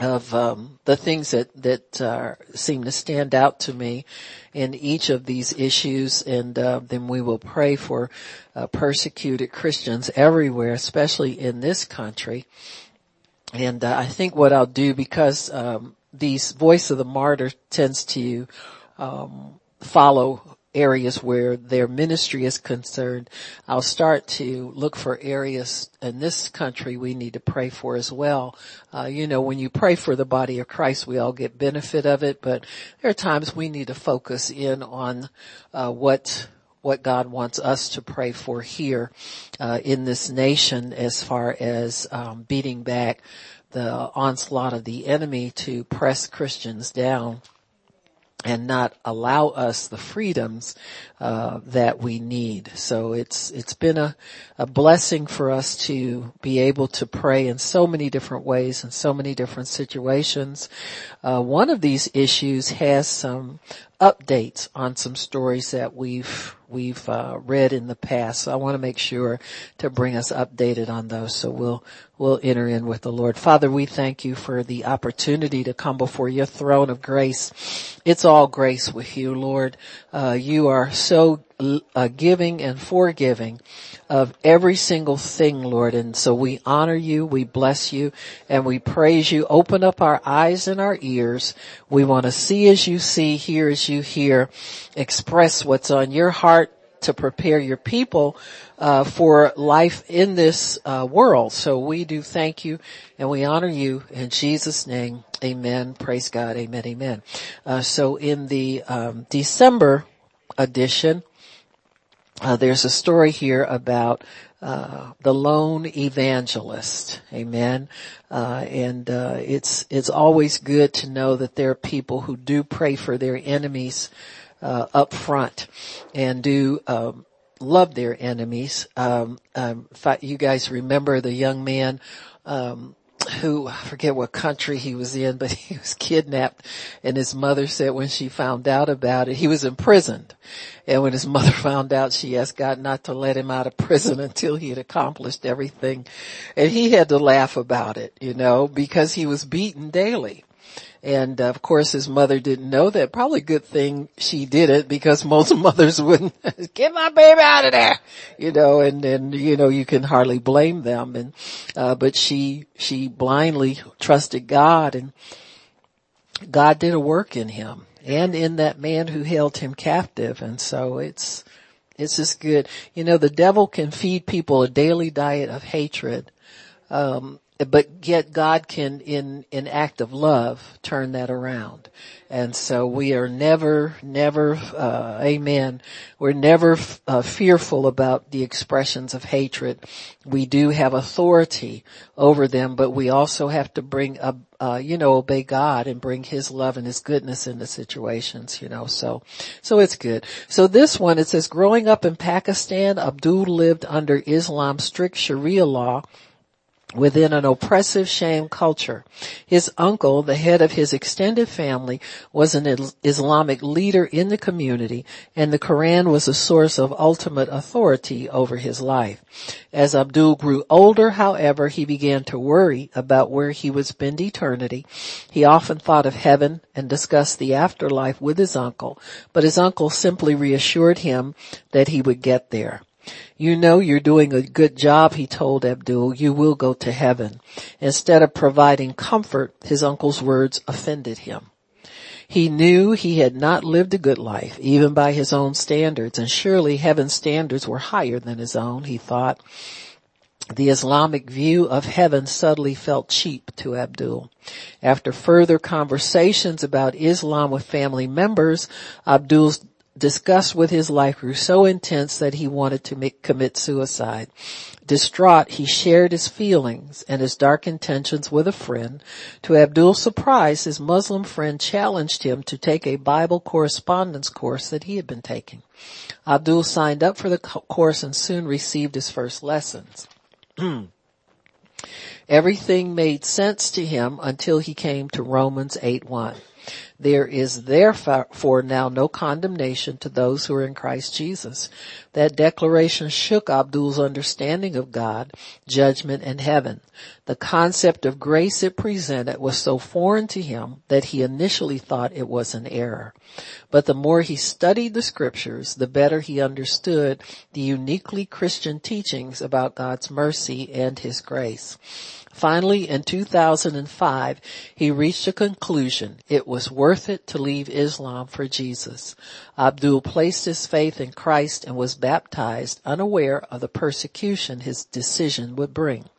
of um, the things that that uh, seem to stand out to me in each of these issues, and uh, then we will pray for uh, persecuted Christians everywhere, especially in this country. And uh, I think what I'll do because um, these voice of the martyr tends to um, follow areas where their ministry is concerned, I'll start to look for areas in this country we need to pray for as well. Uh, you know, when you pray for the body of Christ, we all get benefit of it, but there are times we need to focus in on uh, what what God wants us to pray for here uh, in this nation as far as um, beating back the onslaught of the enemy to press Christians down and not allow us the freedoms uh, that we need. So it's it's been a, a blessing for us to be able to pray in so many different ways in so many different situations. Uh, one of these issues has some updates on some stories that we've we've uh, read in the past. So I want to make sure to bring us updated on those. So we'll we'll enter in with the Lord. Father, we thank you for the opportunity to come before your throne of grace. It's all grace with you, Lord. Uh, you are so uh, giving and forgiving of every single thing, Lord. And so we honor you, we bless you, and we praise you. Open up our eyes and our ears. We want to see as you see, hear as you hear, express what's on your heart to prepare your people uh, for life in this uh, world. So we do thank you and we honor you in Jesus' name. Amen. Praise God. Amen. Amen. Uh, so in the um, December edition, uh, there's a story here about uh, the lone evangelist. Amen. Uh, and uh, it's it's always good to know that there are people who do pray for their enemies uh, up front and do um, love their enemies. Um, um, you guys remember the young man um, who, I forget what country he was in, but he was kidnapped and his mother said when she found out about it, he was imprisoned. And when his mother found out, she asked God not to let him out of prison until he had accomplished everything. And he had to laugh about it, you know, because he was beaten daily. And uh, of course his mother didn't know that. Probably good thing she did it because most mothers wouldn't get my baby out of there, you know, and, and, you know, you can hardly blame them. And, uh, but she, she blindly trusted God and God did a work in him and in that man who held him captive. And so it's, it's just good. You know, the devil can feed people a daily diet of hatred. Um, but yet God can, in, in act of love, turn that around. And so we are never, never, uh, amen. We're never uh, fearful about the expressions of hatred. We do have authority over them, but we also have to bring uh, you know, obey God and bring His love and His goodness into situations, you know, so, so it's good. So this one, it says, growing up in Pakistan, Abdul lived under Islam's strict Sharia law within an oppressive shame culture. His uncle, the head of his extended family, was an Islamic leader in the community and the Quran was a source of ultimate authority over his life. As Abdul grew older, however, he began to worry about where he would spend eternity. He often thought of heaven and discussed the afterlife with his uncle, but his uncle simply reassured him that he would get there. You know you're doing a good job, he told Abdul. You will go to heaven. Instead of providing comfort, his uncle's words offended him. He knew he had not lived a good life, even by his own standards, and surely heaven's standards were higher than his own, he thought. The Islamic view of heaven suddenly felt cheap to Abdul. After further conversations about Islam with family members, Abdul's disgust with his life grew so intense that he wanted to make, commit suicide. Distraught, he shared his feelings and his dark intentions with a friend. To Abdul's surprise, his Muslim friend challenged him to take a Bible correspondence course that he had been taking. Abdul signed up for the course and soon received his first lessons. Everything made sense to him until he came to Romans 8-1. There is therefore now no condemnation to those who are in Christ Jesus. That declaration shook Abdul's understanding of God, judgment, and heaven. The concept of grace it presented was so foreign to him that he initially thought it was an error. But the more he studied the scriptures, the better he understood the uniquely Christian teachings about God's mercy and his grace. Finally, in 2005, he reached a conclusion. It was worth it to leave Islam for Jesus. Abdul placed his faith in Christ and was baptized unaware of the persecution his decision would bring.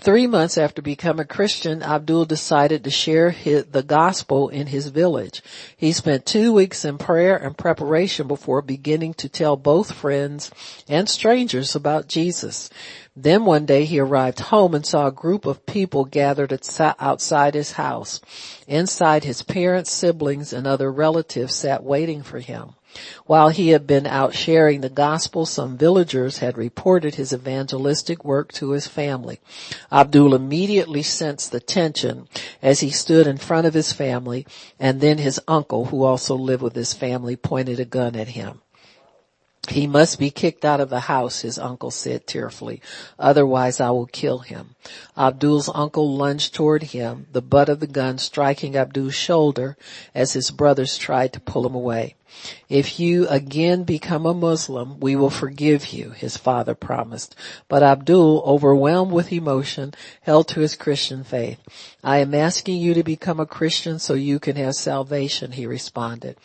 Three months after becoming a Christian, Abdul decided to share his, the gospel in his village. He spent two weeks in prayer and preparation before beginning to tell both friends and strangers about Jesus. Then one day he arrived home and saw a group of people gathered outside his house. Inside his parents, siblings, and other relatives sat waiting for him. While he had been out sharing the gospel, some villagers had reported his evangelistic work to his family. Abdul immediately sensed the tension as he stood in front of his family and then his uncle, who also lived with his family, pointed a gun at him. He must be kicked out of the house, his uncle said tearfully. Otherwise I will kill him. Abdul's uncle lunged toward him, the butt of the gun striking Abdul's shoulder as his brothers tried to pull him away. If you again become a Muslim, we will forgive you, his father promised. But Abdul, overwhelmed with emotion, held to his Christian faith. I am asking you to become a Christian so you can have salvation, he responded.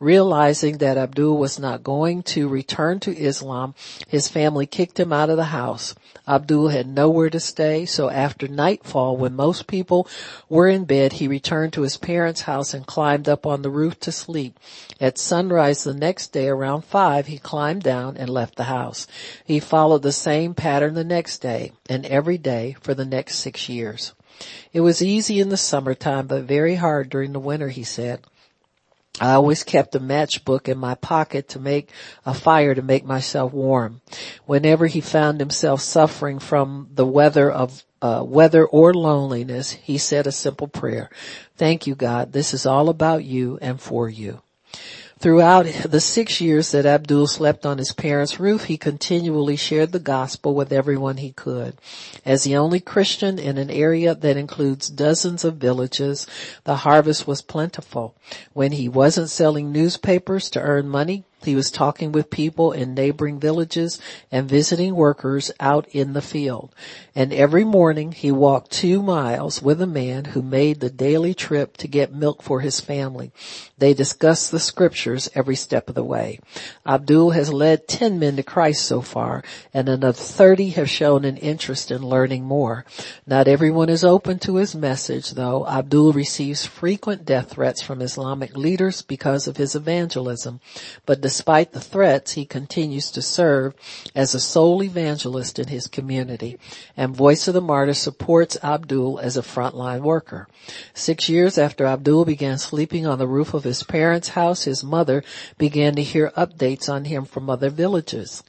Realizing that Abdul was not going to return to Islam, his family kicked him out of the house. Abdul had nowhere to stay, so after nightfall, when most people were in bed, he returned to his parents' house and climbed up on the roof to sleep. At sunrise the next day around five, he climbed down and left the house. He followed the same pattern the next day and every day for the next six years. It was easy in the summertime, but very hard during the winter, he said. I always kept a matchbook in my pocket to make a fire to make myself warm. Whenever he found himself suffering from the weather of uh, weather or loneliness, he said a simple prayer. Thank you, God. This is all about you and for you. Throughout the six years that Abdul slept on his parents' roof, he continually shared the gospel with everyone he could. As the only Christian in an area that includes dozens of villages, the harvest was plentiful. When he wasn't selling newspapers to earn money, he was talking with people in neighboring villages and visiting workers out in the field. And every morning he walked two miles with a man who made the daily trip to get milk for his family. They discussed the scriptures every step of the way. Abdul has led 10 men to Christ so far and another 30 have shown an interest in learning more. Not everyone is open to his message though. Abdul receives frequent death threats from Islamic leaders because of his evangelism, but Despite the threats, he continues to serve as a sole evangelist in his community, and Voice of the Martyr supports Abdul as a frontline worker. Six years after Abdul began sleeping on the roof of his parents' house, his mother began to hear updates on him from other villages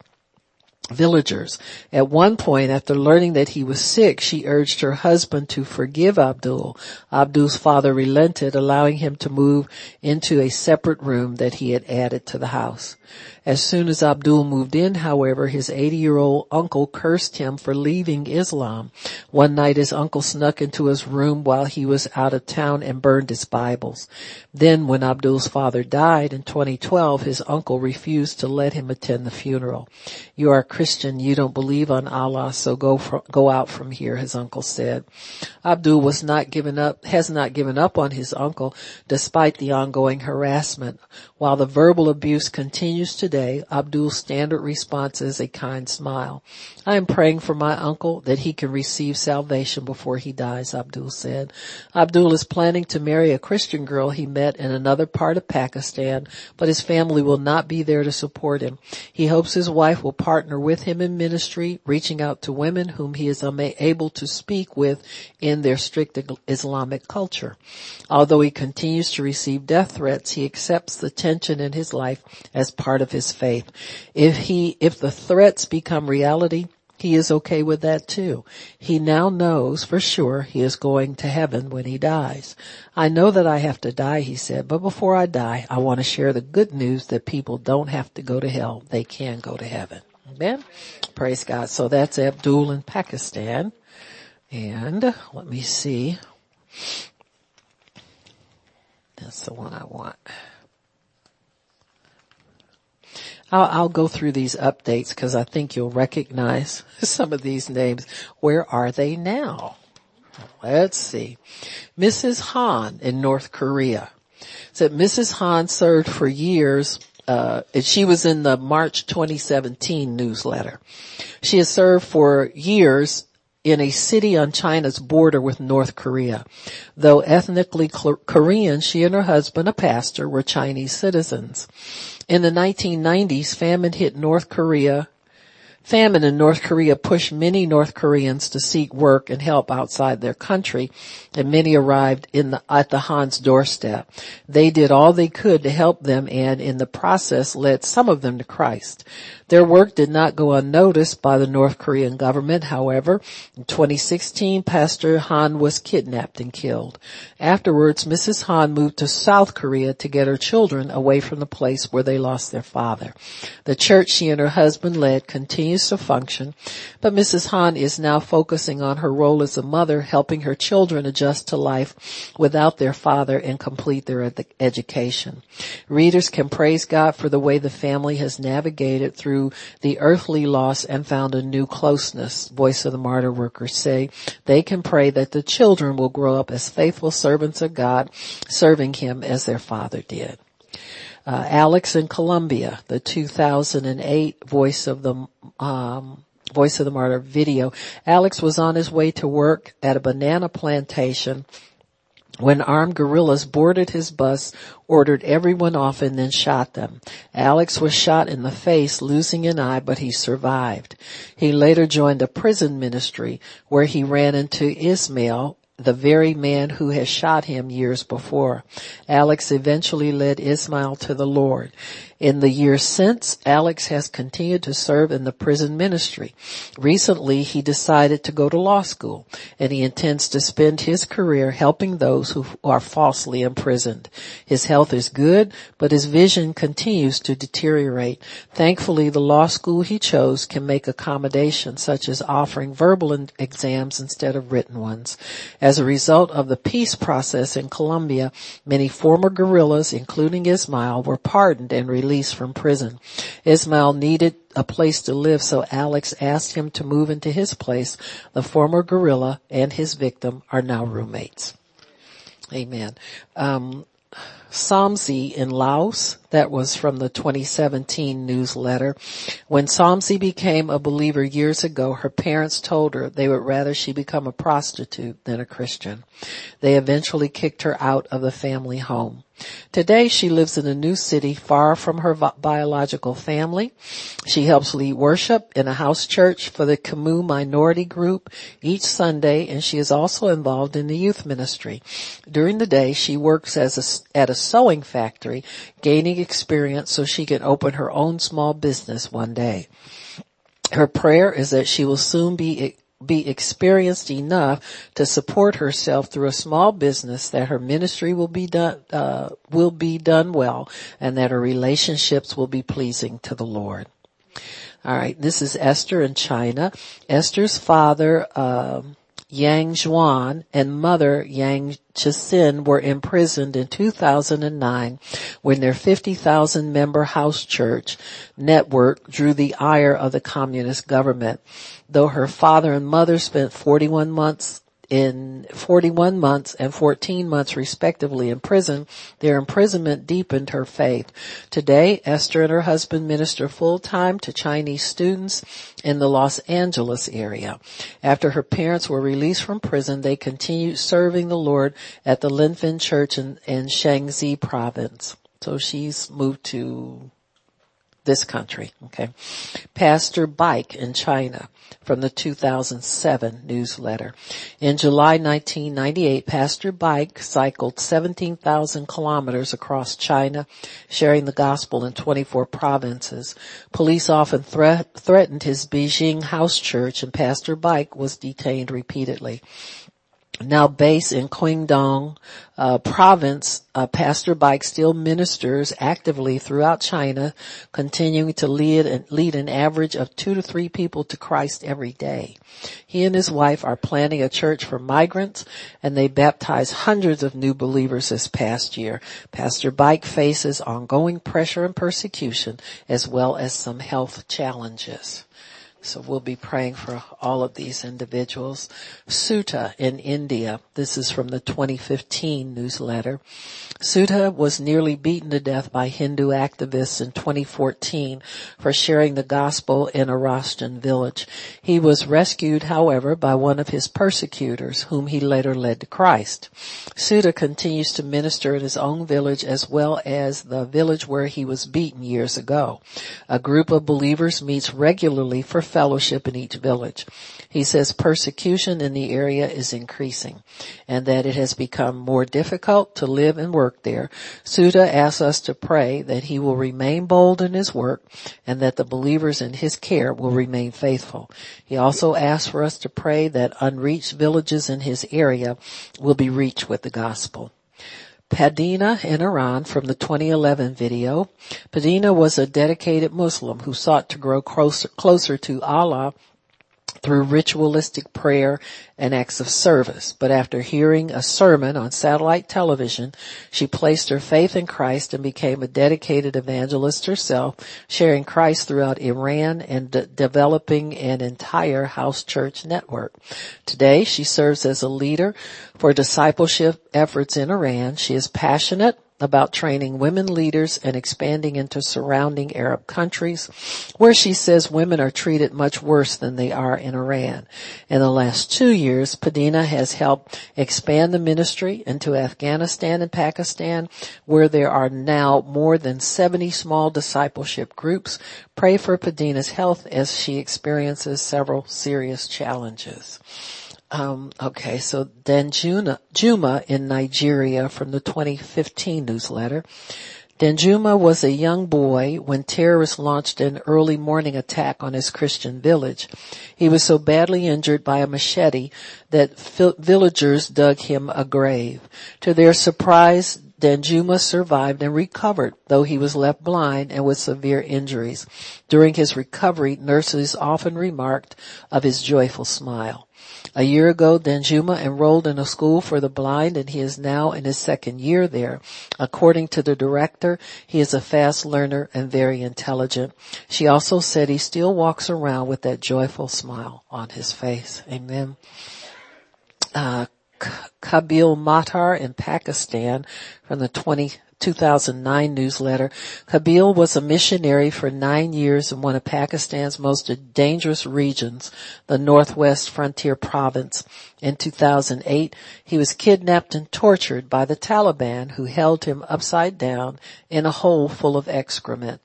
villagers. At one point, after learning that he was sick, she urged her husband to forgive Abdul. Abdul's father relented, allowing him to move into a separate room that he had added to the house. As soon as Abdul moved in, however, his 80-year-old uncle cursed him for leaving Islam. One night his uncle snuck into his room while he was out of town and burned his Bibles. Then when Abdul's father died in 2012, his uncle refused to let him attend the funeral. You are a Christian, you don't believe on Allah, so go go out from here, his uncle said. Abdul was not given up, has not given up on his uncle despite the ongoing harassment. While the verbal abuse continues today, Abdul's standard response is a kind smile. I am praying for my uncle that he can receive salvation before he dies, Abdul said. Abdul is planning to marry a Christian girl he met in another part of Pakistan, but his family will not be there to support him. He hopes his wife will partner with him in ministry, reaching out to women whom he is unable to speak with in their strict Islamic culture. Although he continues to receive death threats, he accepts the tension in his life as part of his faith. If he, if the threats become reality, he is okay with that too. He now knows for sure he is going to heaven when he dies. I know that I have to die, he said, but before I die, I want to share the good news that people don't have to go to hell. They can go to heaven. Amen. Praise God. So that's Abdul in Pakistan. And let me see. That's the one I want. I'll, I'll go through these updates because I think you'll recognize some of these names. Where are they now? Let's see. Mrs. Han in North Korea. Said Mrs. Han served for years uh, and she was in the March 2017 newsletter. She has served for years in a city on China's border with North Korea. Though ethnically Korean, she and her husband, a pastor, were Chinese citizens. In the 1990s, famine hit North Korea Famine in North Korea pushed many North Koreans to seek work and help outside their country, and many arrived the, at the Han's doorstep. They did all they could to help them and in the process led some of them to Christ. Their work did not go unnoticed by the North Korean government, however. In 2016, Pastor Han was kidnapped and killed. Afterwards, Mrs. Han moved to South Korea to get her children away from the place where they lost their father. The church she and her husband led continues to function, but Mrs. Han is now focusing on her role as a mother, helping her children adjust to life without their father and complete their ed- education. Readers can praise God for the way the family has navigated through through the earthly loss and found a new closeness. Voice of the martyr workers say they can pray that the children will grow up as faithful servants of God, serving Him as their father did. Uh, Alex in Colombia, the 2008 Voice of the um, Voice of the Martyr video. Alex was on his way to work at a banana plantation when armed guerrillas boarded his bus, ordered everyone off and then shot them. Alex was shot in the face, losing an eye, but he survived. He later joined a prison ministry where he ran into Ismail, the very man who had shot him years before. Alex eventually led Ismail to the Lord. In the years since, Alex has continued to serve in the prison ministry. Recently, he decided to go to law school and he intends to spend his career helping those who are falsely imprisoned. His health is good, but his vision continues to deteriorate. Thankfully, the law school he chose can make accommodations such as offering verbal exams instead of written ones. As a result of the peace process in Colombia, many former guerrillas, including Ismail, were pardoned and released released from prison. Ismail needed a place to live, so Alex asked him to move into his place. The former guerrilla and his victim are now roommates. Amen. Um, Somsi in Laos. That was from the 2017 newsletter. When Somsi became a believer years ago, her parents told her they would rather she become a prostitute than a Christian. They eventually kicked her out of the family home. Today she lives in a new city far from her biological family. She helps lead worship in a house church for the Khmu minority group each Sunday and she is also involved in the youth ministry. During the day she works as a, at a sewing factory gaining experience so she can open her own small business one day. Her prayer is that she will soon be be experienced enough to support herself through a small business that her ministry will be done uh, will be done well and that her relationships will be pleasing to the Lord. All right, this is Esther in China. Esther's father um, Yang Zhuan and mother Yang Chixin were imprisoned in 2009 when their 50,000 member house church network drew the ire of the communist government. Though her father and mother spent 41 months in 41 months and 14 months respectively in prison. Their imprisonment deepened her faith. Today, Esther and her husband minister full time to Chinese students in the Los Angeles area. After her parents were released from prison, they continued serving the Lord at the Linfen Church in, in Shanxi province. So she's moved to this country. Okay. Pastor Bike in China from the 2007 newsletter. In July 1998, Pastor Bike cycled 17,000 kilometers across China, sharing the gospel in 24 provinces. Police often thre- threatened his Beijing house church and Pastor Bike was detained repeatedly now based in Guangdong uh, province, uh, Pastor Bike still ministers actively throughout China, continuing to lead and lead an average of two to three people to Christ every day. He and his wife are planning a church for migrants, and they baptized hundreds of new believers this past year. Pastor Bike faces ongoing pressure and persecution, as well as some health challenges. So we'll be praying for all of these individuals. Sutta in India. This is from the 2015 newsletter. Sutta was nearly beaten to death by Hindu activists in 2014 for sharing the gospel in a Rashtan village. He was rescued, however, by one of his persecutors, whom he later led to Christ. Sutta continues to minister in his own village as well as the village where he was beaten years ago. A group of believers meets regularly for fellowship in each village. He says persecution in the area is increasing and that it has become more difficult to live and work there. Sutta asks us to pray that he will remain bold in his work and that the believers in his care will remain faithful. He also asks for us to pray that unreached villages in his area will be reached with the gospel. Padina in Iran from the 2011 video. Padina was a dedicated Muslim who sought to grow closer, closer to Allah through ritualistic prayer and acts of service. But after hearing a sermon on satellite television, she placed her faith in Christ and became a dedicated evangelist herself, sharing Christ throughout Iran and de- developing an entire house church network. Today, she serves as a leader for discipleship efforts in Iran. She is passionate about training women leaders and expanding into surrounding Arab countries, where she says women are treated much worse than they are in Iran. In the last two years, Padina has helped expand the ministry into Afghanistan and Pakistan, where there are now more than 70 small discipleship groups. Pray for Padina's health as she experiences several serious challenges. Um, okay, so Danjuma Juma in Nigeria from the 2015 newsletter. Danjuma was a young boy when terrorists launched an early morning attack on his Christian village. He was so badly injured by a machete that villagers dug him a grave. To their surprise, Danjuma survived and recovered, though he was left blind and with severe injuries. During his recovery, nurses often remarked of his joyful smile. A year ago, Danjuma enrolled in a school for the blind and he is now in his second year there. According to the director, he is a fast learner and very intelligent. She also said he still walks around with that joyful smile on his face. Amen. Uh, Kabil Matar in Pakistan from the 20 2009 newsletter. Kabil was a missionary for nine years in one of Pakistan's most dangerous regions, the Northwest Frontier Province. In 2008, he was kidnapped and tortured by the Taliban who held him upside down in a hole full of excrement.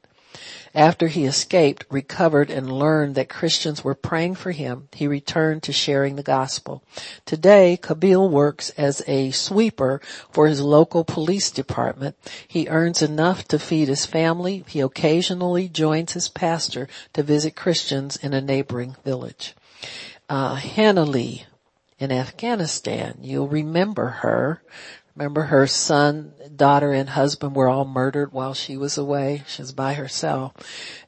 After he escaped, recovered, and learned that Christians were praying for him, he returned to sharing the gospel. Today, Kabil works as a sweeper for his local police department. He earns enough to feed his family. He occasionally joins his pastor to visit Christians in a neighboring village. Uh, Hannah Lee in Afghanistan. You'll remember her Remember her son, daughter, and husband were all murdered while she was away. She was by herself.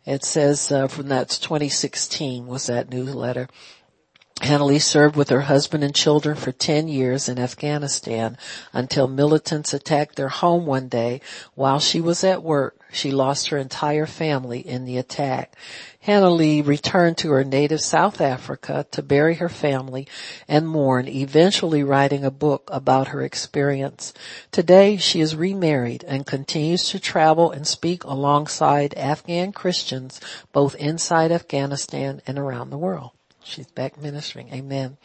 It says uh, from that's 2016 was that newsletter. Hannah Lee served with her husband and children for 10 years in Afghanistan until militants attacked their home one day while she was at work. She lost her entire family in the attack. Hannah Lee returned to her native South Africa to bury her family and mourn, eventually writing a book about her experience. Today she is remarried and continues to travel and speak alongside Afghan Christians both inside Afghanistan and around the world. She's back ministering. Amen.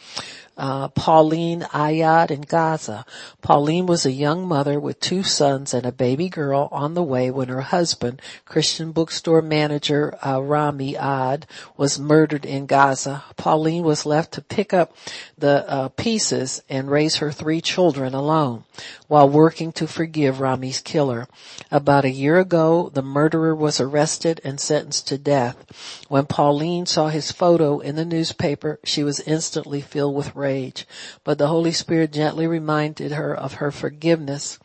Uh, Pauline Ayad in Gaza. Pauline was a young mother with two sons and a baby girl on the way when her husband, Christian bookstore manager uh, Rami Ayad, was murdered in Gaza. Pauline was left to pick up the uh, pieces and raise her three children alone while working to forgive Rami's killer. About a year ago, the murderer was arrested and sentenced to death. When Pauline saw his photo in the newspaper, she was instantly filled with rage rage, but the Holy Spirit gently reminded her of her forgiveness,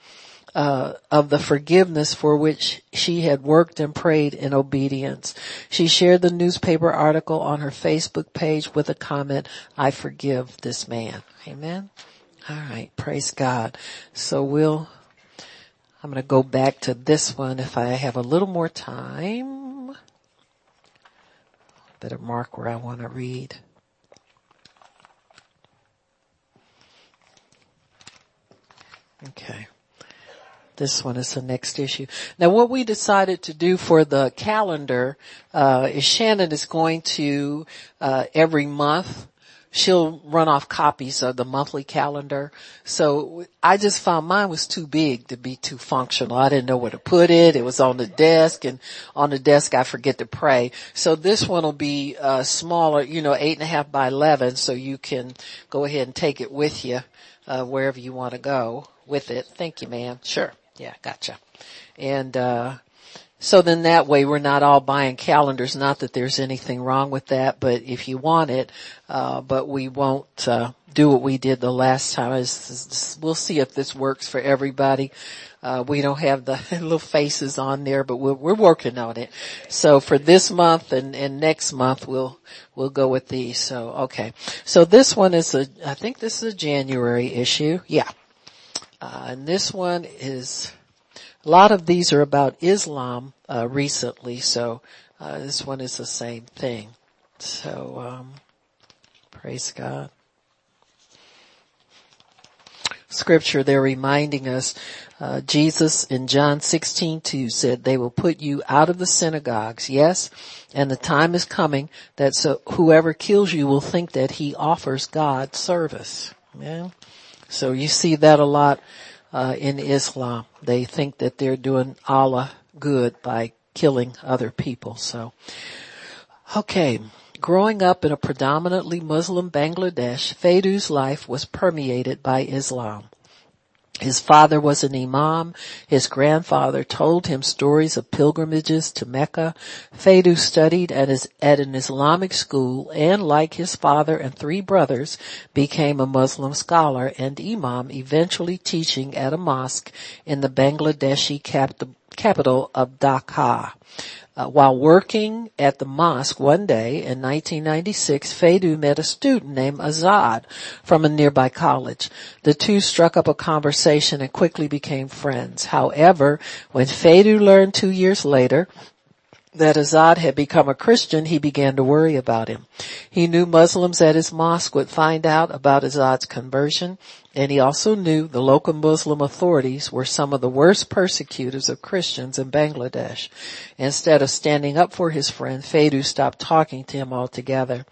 uh, of the forgiveness for which she had worked and prayed in obedience. She shared the newspaper article on her Facebook page with a comment, I forgive this man. Amen. All right. Praise God. So we'll, I'm going to go back to this one if I have a little more time. Better mark where I want to read. Okay. This one is the next issue. Now what we decided to do for the calendar, uh, is Shannon is going to, uh, every month, she'll run off copies of the monthly calendar. So I just found mine was too big to be too functional. I didn't know where to put it. It was on the desk and on the desk I forget to pray. So this one will be, uh, smaller, you know, eight and a half by 11 so you can go ahead and take it with you, uh, wherever you want to go with it. Thank you, ma'am. Sure. Yeah, gotcha. And, uh, so then that way we're not all buying calendars. Not that there's anything wrong with that, but if you want it, uh, but we won't, uh, do what we did the last time. Is we'll see if this works for everybody. Uh, we don't have the little faces on there, but we're, we're working on it. So for this month and, and next month, we'll, we'll go with these. So, okay. So this one is a, I think this is a January issue. Yeah. Uh, and this one is, a lot of these are about Islam, uh, recently, so, uh, this one is the same thing. So, um, praise God. Scripture, they're reminding us, uh, Jesus in John 16, 2 said, they will put you out of the synagogues. Yes. And the time is coming that so whoever kills you will think that he offers God service. Yeah. So you see that a lot uh, in Islam. They think that they're doing Allah good by killing other people. So, okay. Growing up in a predominantly Muslim Bangladesh, Faydu's life was permeated by Islam. His father was an imam. His grandfather told him stories of pilgrimages to Mecca. Fadu studied at, his, at an Islamic school and like his father and three brothers became a Muslim scholar and imam, eventually teaching at a mosque in the Bangladeshi capital of Dhaka. Uh, while working at the mosque one day in 1996, Faydu met a student named Azad from a nearby college. The two struck up a conversation and quickly became friends. However, when Faydu learned two years later that Azad had become a Christian, he began to worry about him. He knew Muslims at his mosque would find out about Azad's conversion and he also knew the local Muslim authorities were some of the worst persecutors of Christians in Bangladesh. Instead of standing up for his friend, Fadu stopped talking to him altogether.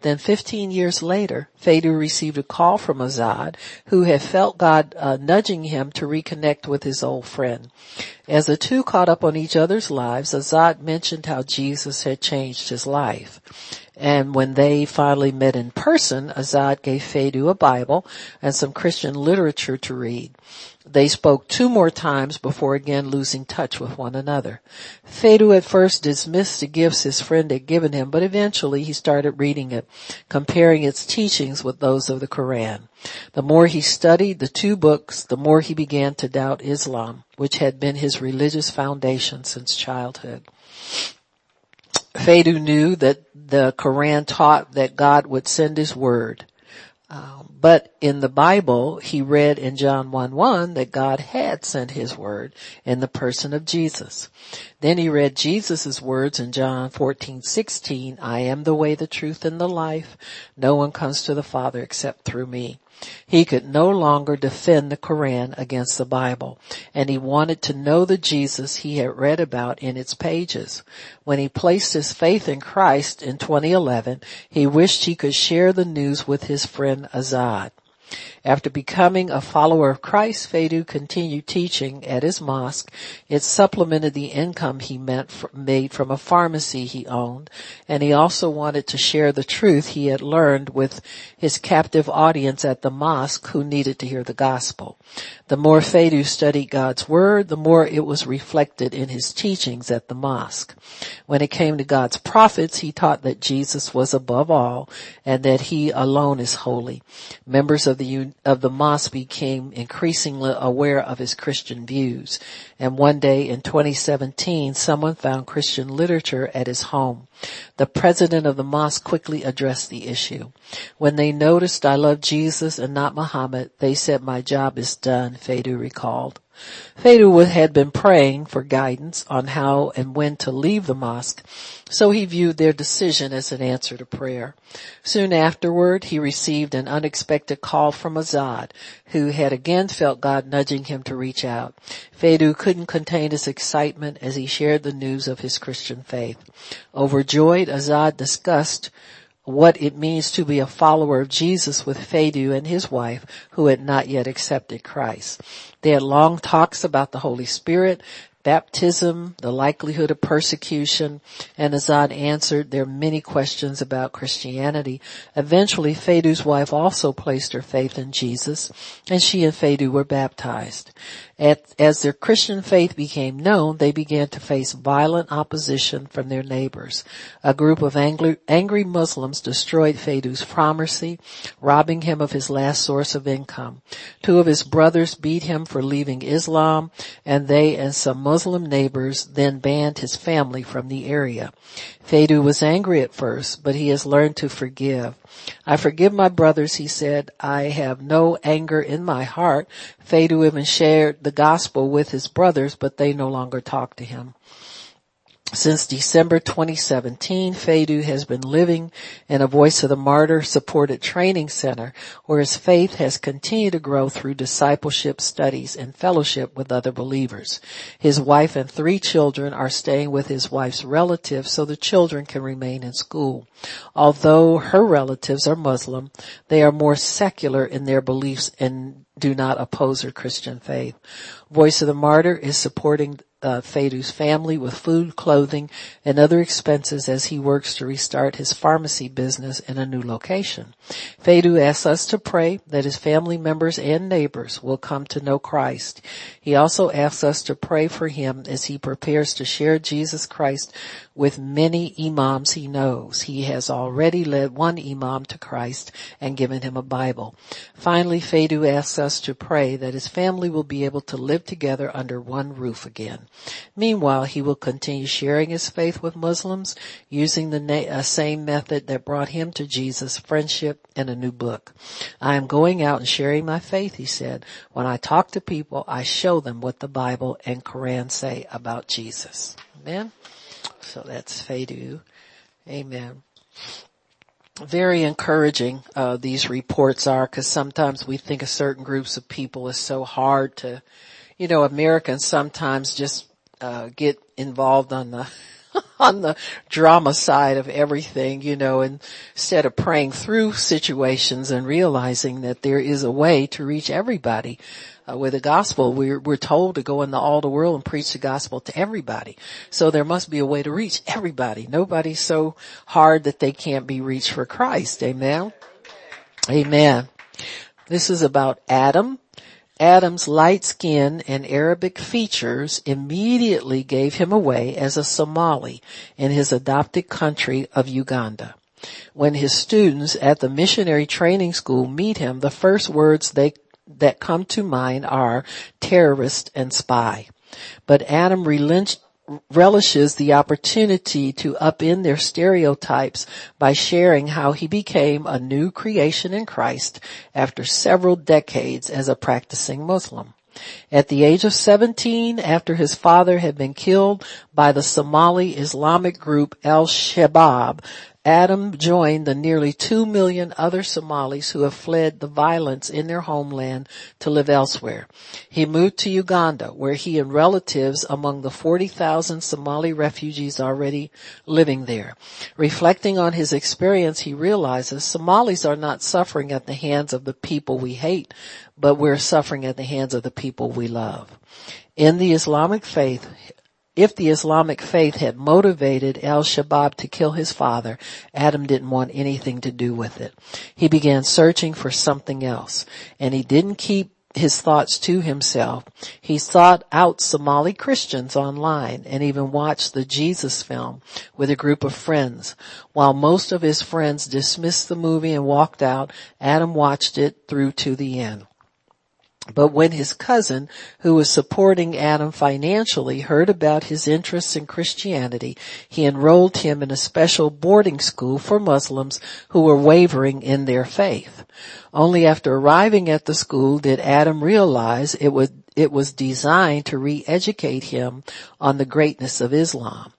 Then 15 years later, Fadu received a call from Azad, who had felt God uh, nudging him to reconnect with his old friend. As the two caught up on each other's lives, Azad mentioned how Jesus had changed his life. And when they finally met in person, Azad gave Faydu a Bible and some Christian literature to read. They spoke two more times before again losing touch with one another. Faydu at first dismissed the gifts his friend had given him, but eventually he started reading it, comparing its teachings with those of the Koran. The more he studied the two books, the more he began to doubt Islam, which had been his religious foundation since childhood. Faydu knew that the Quran taught that God would send his word. Um, but in the Bible, he read in John 1 1 that God had sent his word in the person of Jesus. Then he read Jesus' words in John 14 16, I am the way, the truth, and the life. No one comes to the Father except through me. He could no longer defend the Koran against the Bible, and he wanted to know the Jesus he had read about in its pages. When he placed his faith in Christ in 2011, he wished he could share the news with his friend Azad. After becoming a follower of Christ, Faydu continued teaching at his mosque. It supplemented the income he made from a pharmacy he owned, and he also wanted to share the truth he had learned with his captive audience at the mosque who needed to hear the gospel. The more Faydu studied God's word, the more it was reflected in his teachings at the mosque. When it came to God's prophets, he taught that Jesus was above all and that he alone is holy. Members of the of the mosque became increasingly aware of his Christian views. And one day in 2017, someone found Christian literature at his home. The president of the mosque quickly addressed the issue. When they noticed I love Jesus and not Muhammad, they said my job is done, Faydu recalled. Faydu had been praying for guidance on how and when to leave the mosque, so he viewed their decision as an answer to prayer. Soon afterward, he received an unexpected call from Azad, who had again felt God nudging him to reach out. Faydu couldn't contain his excitement as he shared the news of his Christian faith. Overjoyed, Azad discussed what it means to be a follower of Jesus with Faydu and his wife who had not yet accepted Christ. They had long talks about the Holy Spirit, baptism, the likelihood of persecution, and Azad answered their many questions about Christianity. Eventually, Faydu's wife also placed her faith in Jesus, and she and Faydu were baptized. As their Christian faith became known, they began to face violent opposition from their neighbors. A group of angry, angry Muslims destroyed Faydu's pharmacy, robbing him of his last source of income. Two of his brothers beat him for leaving Islam, and they and some Muslim neighbors then banned his family from the area. Faydu was angry at first, but he has learned to forgive. I forgive my brothers, he said. I have no anger in my heart. Faydu even shared the gospel with his brothers, but they no longer talk to him. Since December 2017, Faydu has been living in a Voice of the Martyr supported training center where his faith has continued to grow through discipleship studies and fellowship with other believers. His wife and three children are staying with his wife's relatives so the children can remain in school. Although her relatives are Muslim, they are more secular in their beliefs and do not oppose her Christian faith. Voice of the Martyr is supporting uh, Faydu's family with food, clothing, and other expenses as he works to restart his pharmacy business in a new location. Faydu asks us to pray that his family members and neighbors will come to know Christ. He also asks us to pray for him as he prepares to share Jesus Christ with many imams he knows. He has already led one imam to Christ and given him a Bible. Finally, Faydu asks us to pray that his family will be able to live together under one roof again. Meanwhile, he will continue sharing his faith with Muslims using the na- uh, same method that brought him to Jesus, friendship and a new book. I am going out and sharing my faith, he said. When I talk to people, I show them what the Bible and Quran say about Jesus. Amen. So that's Faydu. Amen. Very encouraging, uh, these reports are because sometimes we think of certain groups of people is so hard to, you know, Americans sometimes just, uh, get involved on the, on the drama side of everything, you know, instead of praying through situations and realizing that there is a way to reach everybody uh, with the gospel. We're, we're told to go into all the world and preach the gospel to everybody. So there must be a way to reach everybody. Nobody's so hard that they can't be reached for Christ. Amen. Amen. This is about Adam. Adam's light skin and Arabic features immediately gave him away as a Somali in his adopted country of Uganda. When his students at the missionary training school meet him, the first words they that come to mind are terrorist and spy. But Adam relishes the opportunity to upend their stereotypes by sharing how he became a new creation in Christ after several decades as a practicing Muslim. At the age of 17, after his father had been killed by the Somali Islamic group Al-Shabaab, Adam joined the nearly two million other Somalis who have fled the violence in their homeland to live elsewhere. He moved to Uganda where he and relatives among the 40,000 Somali refugees already living there. Reflecting on his experience, he realizes Somalis are not suffering at the hands of the people we hate, but we're suffering at the hands of the people we love. In the Islamic faith, if the Islamic faith had motivated al-Shabaab to kill his father, Adam didn't want anything to do with it. He began searching for something else, and he didn't keep his thoughts to himself. He sought out Somali Christians online and even watched the Jesus film with a group of friends. While most of his friends dismissed the movie and walked out, Adam watched it through to the end. But when his cousin, who was supporting Adam financially, heard about his interests in Christianity, he enrolled him in a special boarding school for Muslims who were wavering in their faith. Only after arriving at the school did Adam realize it was, it was designed to re-educate him on the greatness of Islam.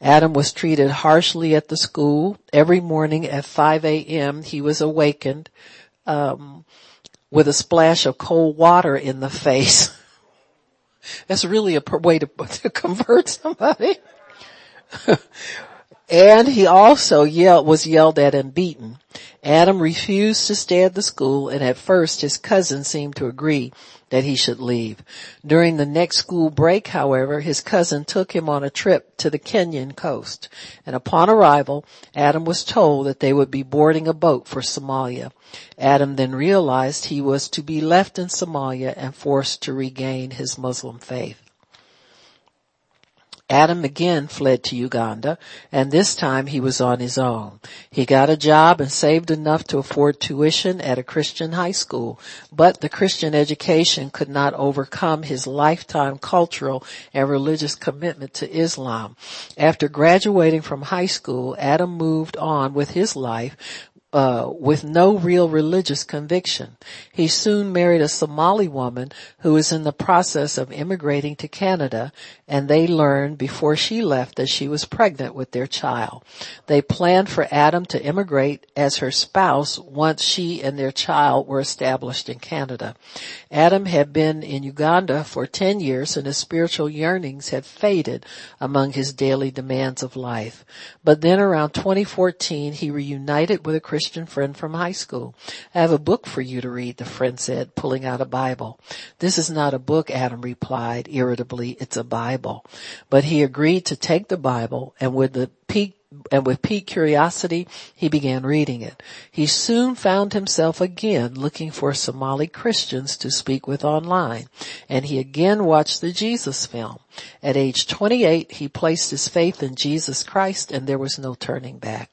Adam was treated harshly at the school. Every morning at 5 a.m. he was awakened, um, with a splash of cold water in the face. That's really a way to, to convert somebody. and he also yelled, was yelled at and beaten. Adam refused to stay at the school and at first his cousin seemed to agree that he should leave. During the next school break, however, his cousin took him on a trip to the Kenyan coast. And upon arrival, Adam was told that they would be boarding a boat for Somalia. Adam then realized he was to be left in Somalia and forced to regain his Muslim faith. Adam again fled to Uganda and this time he was on his own. He got a job and saved enough to afford tuition at a Christian high school, but the Christian education could not overcome his lifetime cultural and religious commitment to Islam. After graduating from high school, Adam moved on with his life uh, with no real religious conviction. He soon married a Somali woman who was in the process of immigrating to Canada and they learned before she left that she was pregnant with their child. They planned for Adam to immigrate as her spouse once she and their child were established in Canada. Adam had been in Uganda for 10 years and his spiritual yearnings had faded among his daily demands of life. But then around 2014 he reunited with a Christian Christian friend from high school. I have a book for you to read, the friend said, pulling out a Bible. This is not a book, Adam replied irritably, it's a Bible. But he agreed to take the Bible and with the peak and with piqued curiosity, he began reading it. He soon found himself again looking for Somali Christians to speak with online, and he again watched the Jesus film. At age 28, he placed his faith in Jesus Christ and there was no turning back.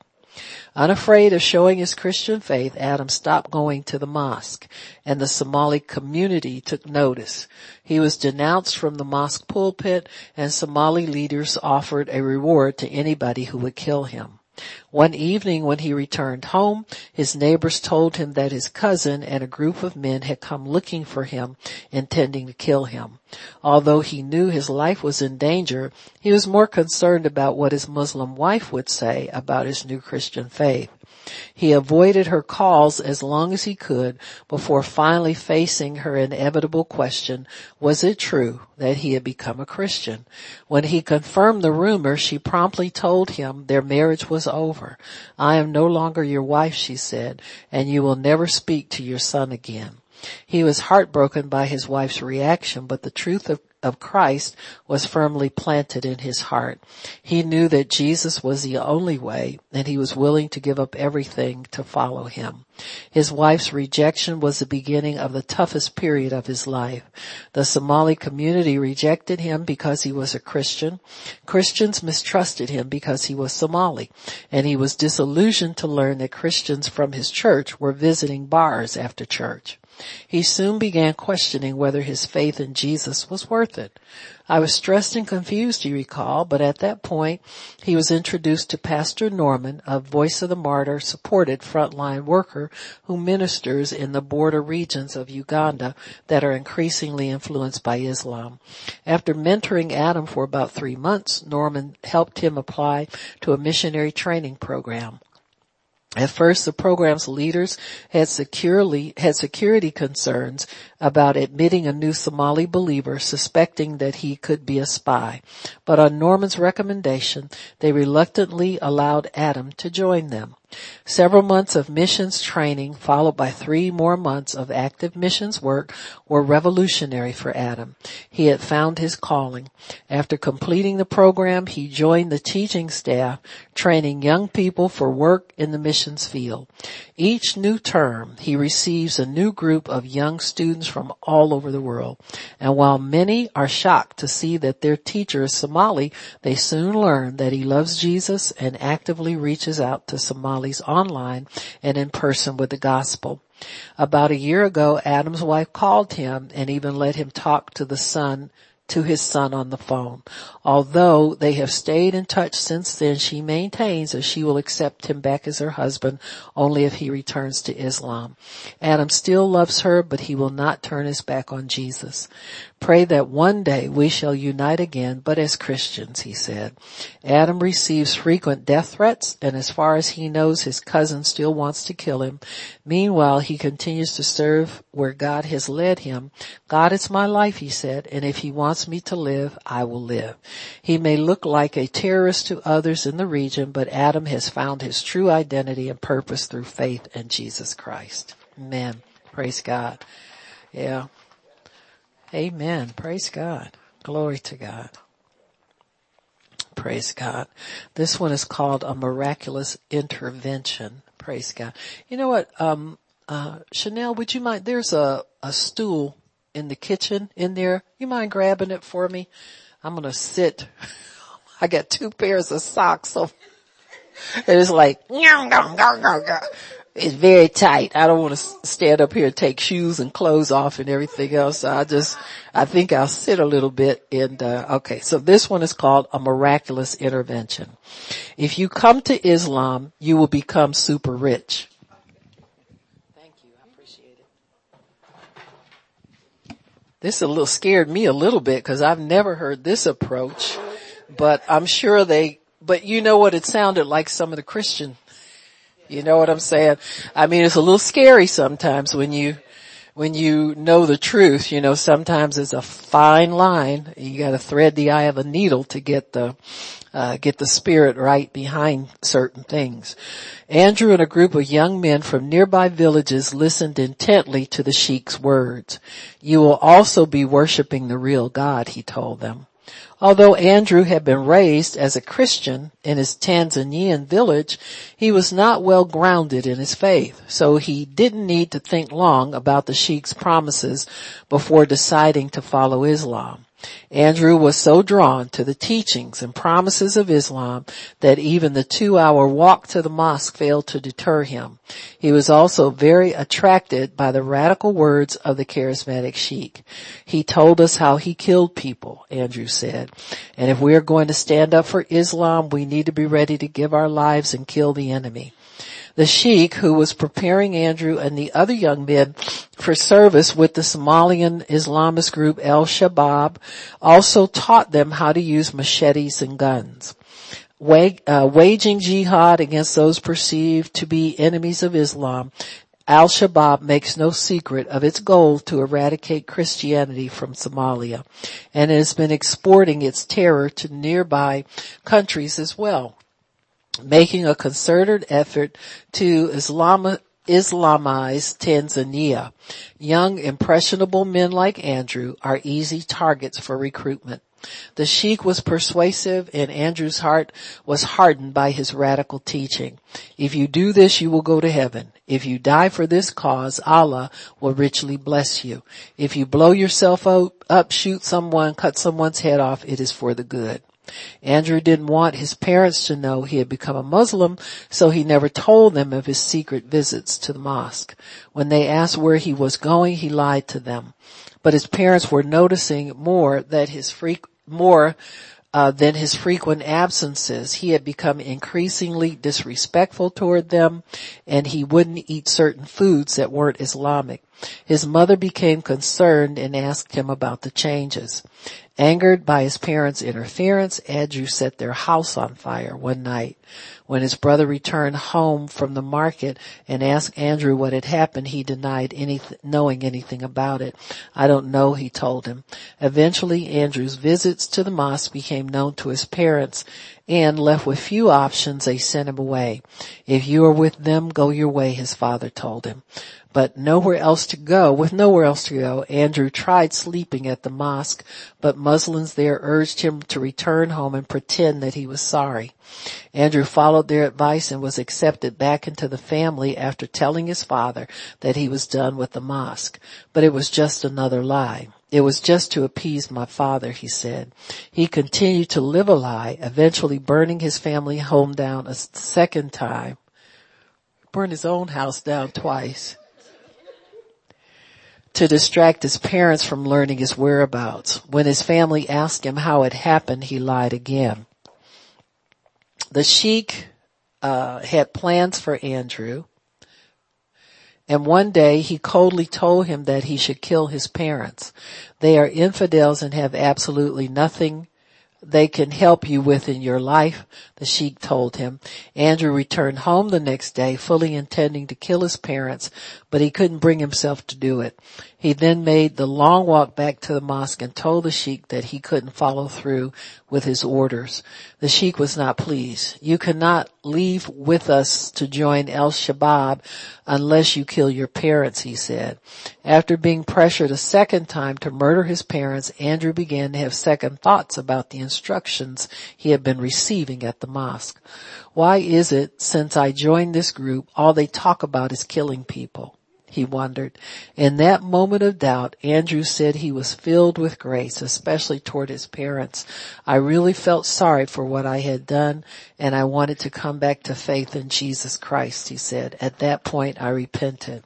Unafraid of showing his Christian faith, Adam stopped going to the mosque and the Somali community took notice. He was denounced from the mosque pulpit and Somali leaders offered a reward to anybody who would kill him. One evening when he returned home, his neighbors told him that his cousin and a group of men had come looking for him, intending to kill him. Although he knew his life was in danger, he was more concerned about what his Muslim wife would say about his new Christian faith. He avoided her calls as long as he could before finally facing her inevitable question, was it true that he had become a Christian? When he confirmed the rumor, she promptly told him their marriage was over. I am no longer your wife, she said, and you will never speak to your son again. He was heartbroken by his wife's reaction, but the truth of of Christ was firmly planted in his heart. He knew that Jesus was the only way and he was willing to give up everything to follow him. His wife's rejection was the beginning of the toughest period of his life. The Somali community rejected him because he was a Christian. Christians mistrusted him because he was Somali and he was disillusioned to learn that Christians from his church were visiting bars after church. He soon began questioning whether his faith in Jesus was worth it. I was stressed and confused, you recall, but at that point he was introduced to Pastor Norman, a Voice of the Martyr supported frontline worker who ministers in the border regions of Uganda that are increasingly influenced by Islam. After mentoring Adam for about three months, Norman helped him apply to a missionary training program. At first, the program's leaders had securely, had security concerns about admitting a new Somali believer suspecting that he could be a spy. But on Norman's recommendation, they reluctantly allowed Adam to join them. Several months of missions training followed by three more months of active missions work were revolutionary for Adam. He had found his calling. After completing the program, he joined the teaching staff, training young people for work in the missions field. Each new term, he receives a new group of young students from all over the world. And while many are shocked to see that their teacher is Somali, they soon learn that he loves Jesus and actively reaches out to Somalis online and in person with the gospel. About a year ago, Adam's wife called him and even let him talk to the son to his son on the phone. Although they have stayed in touch since then, she maintains that she will accept him back as her husband only if he returns to Islam. Adam still loves her, but he will not turn his back on Jesus. Pray that one day we shall unite again, but as Christians, he said. Adam receives frequent death threats, and as far as he knows, his cousin still wants to kill him. Meanwhile, he continues to serve where God has led him. God is my life, he said, and if he wants me to live, I will live. He may look like a terrorist to others in the region, but Adam has found his true identity and purpose through faith in Jesus Christ. Amen. Praise God. Yeah. Amen. Praise God. Glory to God. Praise God. This one is called a miraculous intervention. Praise God. You know what, um, uh, Chanel, would you mind, there's a, a stool in the kitchen in there. You mind grabbing it for me? I'm gonna sit. I got two pairs of socks, so it's like, it's very tight. I don't want to stand up here and take shoes and clothes off and everything else. So I just, I think I'll sit a little bit and, uh, okay. So this one is called a miraculous intervention. If you come to Islam, you will become super rich. Thank you. I appreciate it. This a little scared me a little bit because I've never heard this approach, but I'm sure they, but you know what it sounded like some of the Christian you know what I'm saying? I mean, it's a little scary sometimes when you, when you know the truth, you know, sometimes it's a fine line. You gotta thread the eye of a needle to get the, uh, get the spirit right behind certain things. Andrew and a group of young men from nearby villages listened intently to the sheik's words. You will also be worshiping the real God, he told them. Although Andrew had been raised as a Christian in his Tanzanian village, he was not well grounded in his faith, so he didn't need to think long about the sheik's promises before deciding to follow Islam. Andrew was so drawn to the teachings and promises of Islam that even the two hour walk to the mosque failed to deter him. He was also very attracted by the radical words of the charismatic sheikh. He told us how he killed people, Andrew said. And if we are going to stand up for Islam, we need to be ready to give our lives and kill the enemy. The sheikh who was preparing Andrew and the other young men for service with the Somalian Islamist group El Shabaab also taught them how to use machetes and guns. Uh, waging jihad against those perceived to be enemies of Islam, Al-Shabaab makes no secret of its goal to eradicate Christianity from Somalia and it has been exporting its terror to nearby countries as well making a concerted effort to Islam, Islamize Tanzania. Young impressionable men like Andrew are easy targets for recruitment. The sheikh was persuasive and Andrew's heart was hardened by his radical teaching. If you do this, you will go to heaven. If you die for this cause, Allah will richly bless you. If you blow yourself up, shoot someone, cut someone's head off, it is for the good. Andrew didn't want his parents to know he had become a Muslim, so he never told them of his secret visits to the mosque. When they asked where he was going, he lied to them. But his parents were noticing more that his freak, more uh, than his frequent absences. He had become increasingly disrespectful toward them and he wouldn't eat certain foods that weren't Islamic. His mother became concerned and asked him about the changes. Angered by his parents' interference, Andrew set their house on fire one night. When his brother returned home from the market and asked Andrew what had happened, he denied anything, knowing anything about it. I don't know, he told him. Eventually, Andrew's visits to the mosque became known to his parents and left with few options, they sent him away. If you are with them, go your way, his father told him but nowhere else to go. With nowhere else to go, Andrew tried sleeping at the mosque, but Muslims there urged him to return home and pretend that he was sorry. Andrew followed their advice and was accepted back into the family after telling his father that he was done with the mosque. But it was just another lie. It was just to appease my father, he said. He continued to live a lie, eventually burning his family home down a second time. Burned his own house down twice to distract his parents from learning his whereabouts. When his family asked him how it happened, he lied again. The sheik uh, had plans for Andrew, and one day he coldly told him that he should kill his parents. They are infidels and have absolutely nothing they can help you with in your life, the sheik told him. Andrew returned home the next day fully intending to kill his parents, but he couldn't bring himself to do it. He then made the long walk back to the mosque and told the sheikh that he couldn't follow through with his orders. The sheikh was not pleased. You cannot leave with us to join Al-Shabaab unless you kill your parents, he said. After being pressured a second time to murder his parents, Andrew began to have second thoughts about the instructions he had been receiving at the mosque. Why is it since I joined this group, all they talk about is killing people? He wondered. In that moment of doubt, Andrew said he was filled with grace, especially toward his parents. I really felt sorry for what I had done and I wanted to come back to faith in Jesus Christ, he said. At that point, I repented.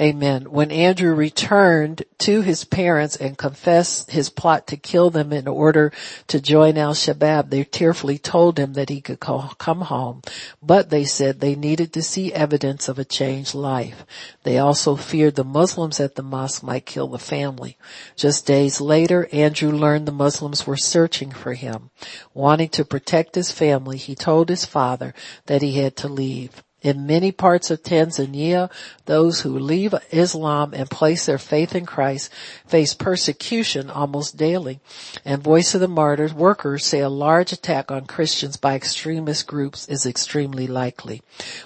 Amen. When Andrew returned to his parents and confessed his plot to kill them in order to join al-Shabaab, they tearfully told him that he could come home. But they said they needed to see evidence of a changed life. They also feared the Muslims at the mosque might kill the family. Just days later, Andrew learned the Muslims were searching for him. Wanting to protect his family, he told his father that he had to leave. In many parts of Tanzania, those who leave Islam and place their faith in Christ face persecution almost daily. And Voice of the Martyrs workers say a large attack on Christians by extremist groups is extremely likely.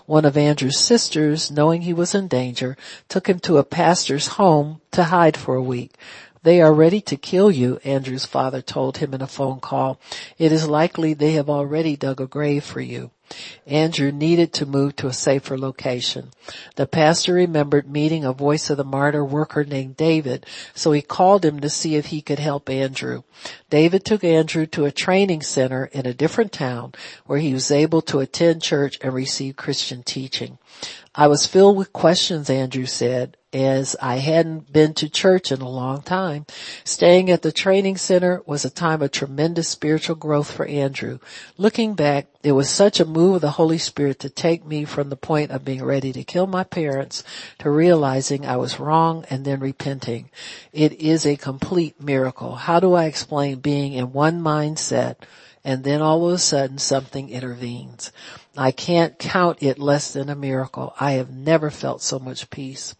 One of Andrew's sisters, knowing he was in danger, took him to a pastor's home to hide for a week. They are ready to kill you, Andrew's father told him in a phone call. It is likely they have already dug a grave for you. Andrew needed to move to a safer location. The pastor remembered meeting a voice of the martyr worker named David, so he called him to see if he could help Andrew. David took Andrew to a training center in a different town where he was able to attend church and receive Christian teaching. I was filled with questions, Andrew said, as I hadn't been to church in a long time. Staying at the training center was a time of tremendous spiritual growth for Andrew. Looking back, it was such a move of the Holy Spirit to take me from the point of being ready to kill my parents to realizing I was wrong and then repenting. It is a complete miracle. How do I explain being in one mindset and then all of a sudden something intervenes? I can't count it less than a miracle. I have never felt so much peace.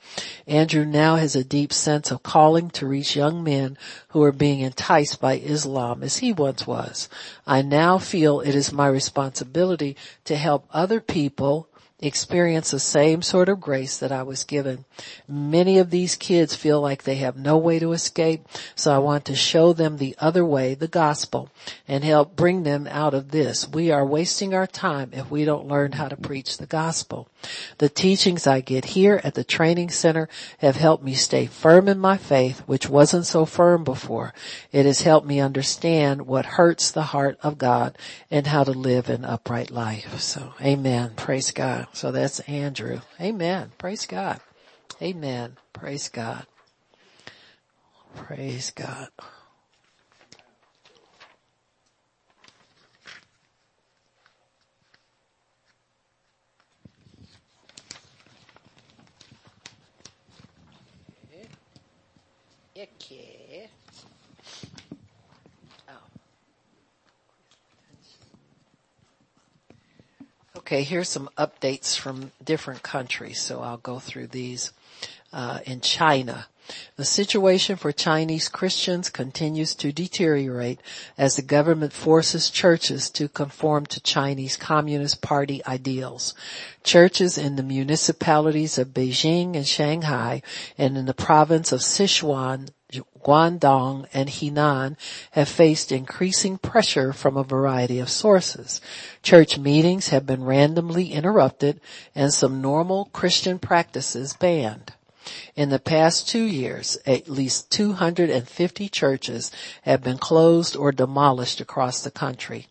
Andrew now has a deep sense of calling to reach young men who are being enticed by Islam as he once was. I now feel it is my responsibility to help other people experience the same sort of grace that I was given. Many of these kids feel like they have no way to escape, so I want to show them the other way, the gospel, and help bring them out of this. We are wasting our time if we don't learn how to preach the gospel. The teachings I get here at the training center have helped me stay firm in my faith, which wasn't so firm before. It has helped me understand what hurts the heart of God and how to live an upright life. So amen. Praise God. So that's Andrew. Amen. Praise God. Amen. Praise God. Praise God. Okay, here's some updates from different countries, so I'll go through these. Uh, in China, the situation for Chinese Christians continues to deteriorate as the government forces churches to conform to Chinese Communist Party ideals. Churches in the municipalities of Beijing and Shanghai and in the province of Sichuan Guangdong and Henan have faced increasing pressure from a variety of sources. Church meetings have been randomly interrupted and some normal Christian practices banned. In the past two years, at least 250 churches have been closed or demolished across the country.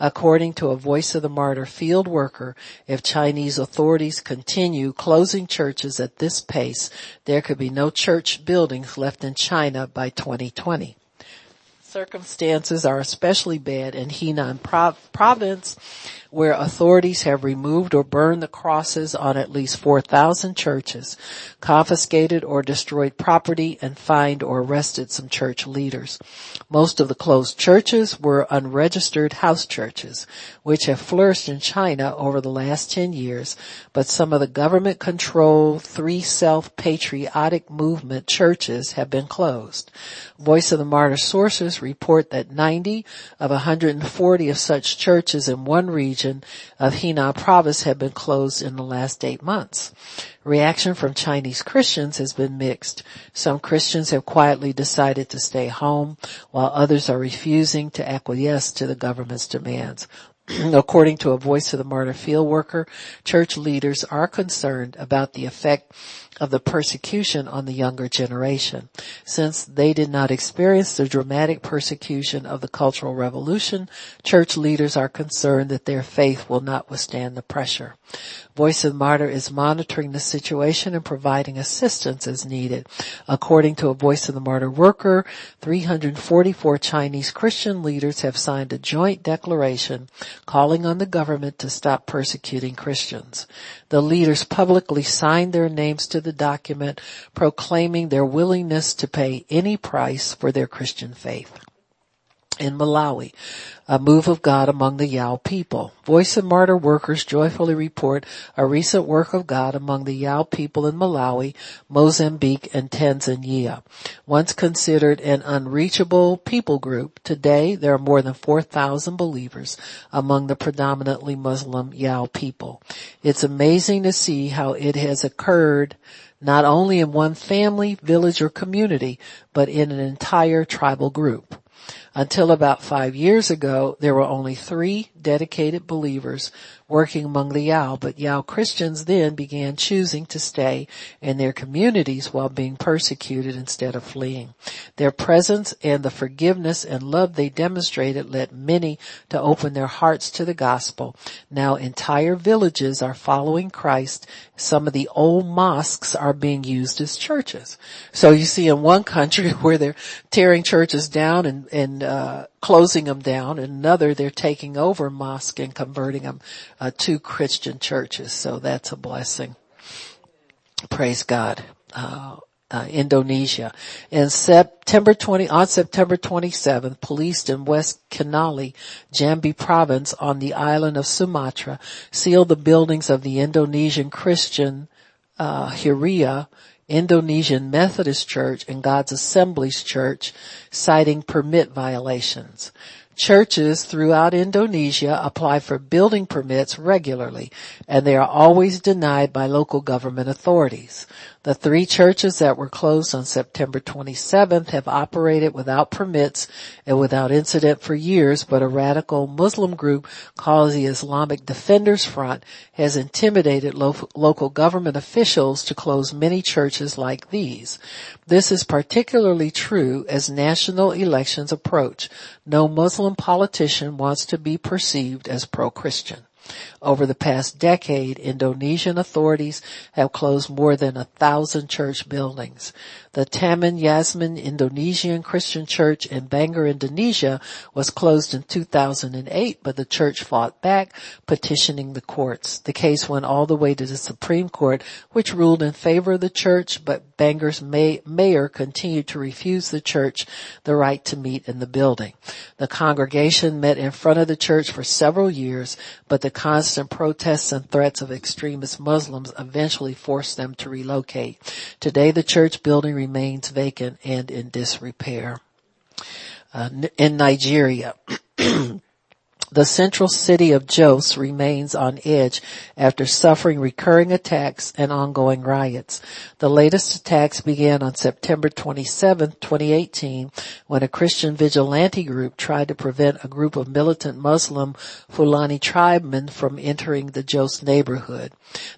According to a Voice of the Martyr field worker, if Chinese authorities continue closing churches at this pace, there could be no church buildings left in China by 2020. Circumstances are especially bad in Henan province where authorities have removed or burned the crosses on at least 4,000 churches, confiscated or destroyed property, and fined or arrested some church leaders. Most of the closed churches were unregistered house churches, which have flourished in China over the last 10 years, but some of the government controlled three self-patriotic movement churches have been closed. Voice of the Martyr sources report that 90 of 140 of such churches in one region region of Henan province have been closed in the last eight months. Reaction from Chinese Christians has been mixed. Some Christians have quietly decided to stay home, while others are refusing to acquiesce to the government's demands. According to a Voice of the Martyr field worker, church leaders are concerned about the effect of the persecution on the younger generation. Since they did not experience the dramatic persecution of the Cultural Revolution, church leaders are concerned that their faith will not withstand the pressure. Voice of the Martyr is monitoring the situation and providing assistance as needed. According to a Voice of the Martyr worker, 344 Chinese Christian leaders have signed a joint declaration calling on the government to stop persecuting Christians. The leaders publicly signed their names to the document proclaiming their willingness to pay any price for their Christian faith in Malawi, a move of God among the Yao people. Voice of Martyr workers joyfully report a recent work of God among the Yao people in Malawi, Mozambique, and Tanzania. Once considered an unreachable people group, today there are more than 4,000 believers among the predominantly Muslim Yao people. It's amazing to see how it has occurred not only in one family, village, or community, but in an entire tribal group. Until about five years ago, there were only three dedicated believers working among the Yao, but Yao Christians then began choosing to stay in their communities while being persecuted instead of fleeing. Their presence and the forgiveness and love they demonstrated led many to open their hearts to the gospel. Now entire villages are following Christ. Some of the old mosques are being used as churches. So you see in one country where they're tearing churches down and, and uh, closing them down. Another, they're taking over mosque and converting them uh, to Christian churches. So that's a blessing. Praise God. Uh, uh, Indonesia. In September 20, on September 27th, police in West Kenali, Jambi province on the island of Sumatra sealed the buildings of the Indonesian Christian, uh, Huria Indonesian Methodist Church and God's Assemblies Church citing permit violations. Churches throughout Indonesia apply for building permits regularly and they are always denied by local government authorities. The three churches that were closed on September 27th have operated without permits and without incident for years, but a radical Muslim group called the Islamic Defenders Front has intimidated lo- local government officials to close many churches like these. This is particularly true as national elections approach. No Muslim politician wants to be perceived as pro-Christian. Over the past decade, Indonesian authorities have closed more than a thousand church buildings. The Taman Yasmin Indonesian Christian Church in Bogor, Indonesia was closed in 2008, but the church fought back, petitioning the courts. The case went all the way to the Supreme Court, which ruled in favor of the church, but Bogor's may- mayor continued to refuse the church the right to meet in the building. The congregation met in front of the church for several years, but the constant protests and threats of extremist Muslims eventually forced them to relocate. Today the church building remains vacant and in disrepair. Uh, in Nigeria, The central city of Jos remains on edge after suffering recurring attacks and ongoing riots. The latest attacks began on September 27, 2018 when a Christian vigilante group tried to prevent a group of militant Muslim Fulani tribesmen from entering the Jos neighborhood.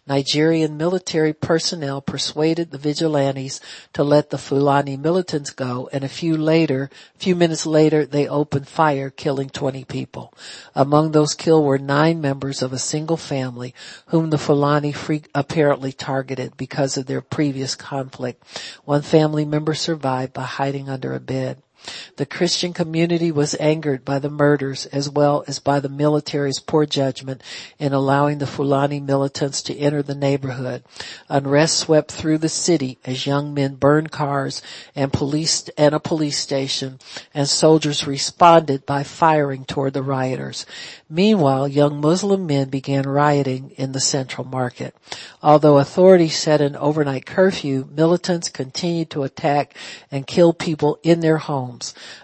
Nigerian military personnel persuaded the vigilantes to let the Fulani militants go and a few later, few minutes later they opened fire killing 20 people. Among those killed were nine members of a single family whom the Fulani apparently targeted because of their previous conflict. One family member survived by hiding under a bed. The Christian community was angered by the murders as well as by the military's poor judgment in allowing the Fulani militants to enter the neighborhood. Unrest swept through the city as young men burned cars and police and a police station and soldiers responded by firing toward the rioters. Meanwhile, young Muslim men began rioting in the central market. Although authorities set an overnight curfew, militants continued to attack and kill people in their homes.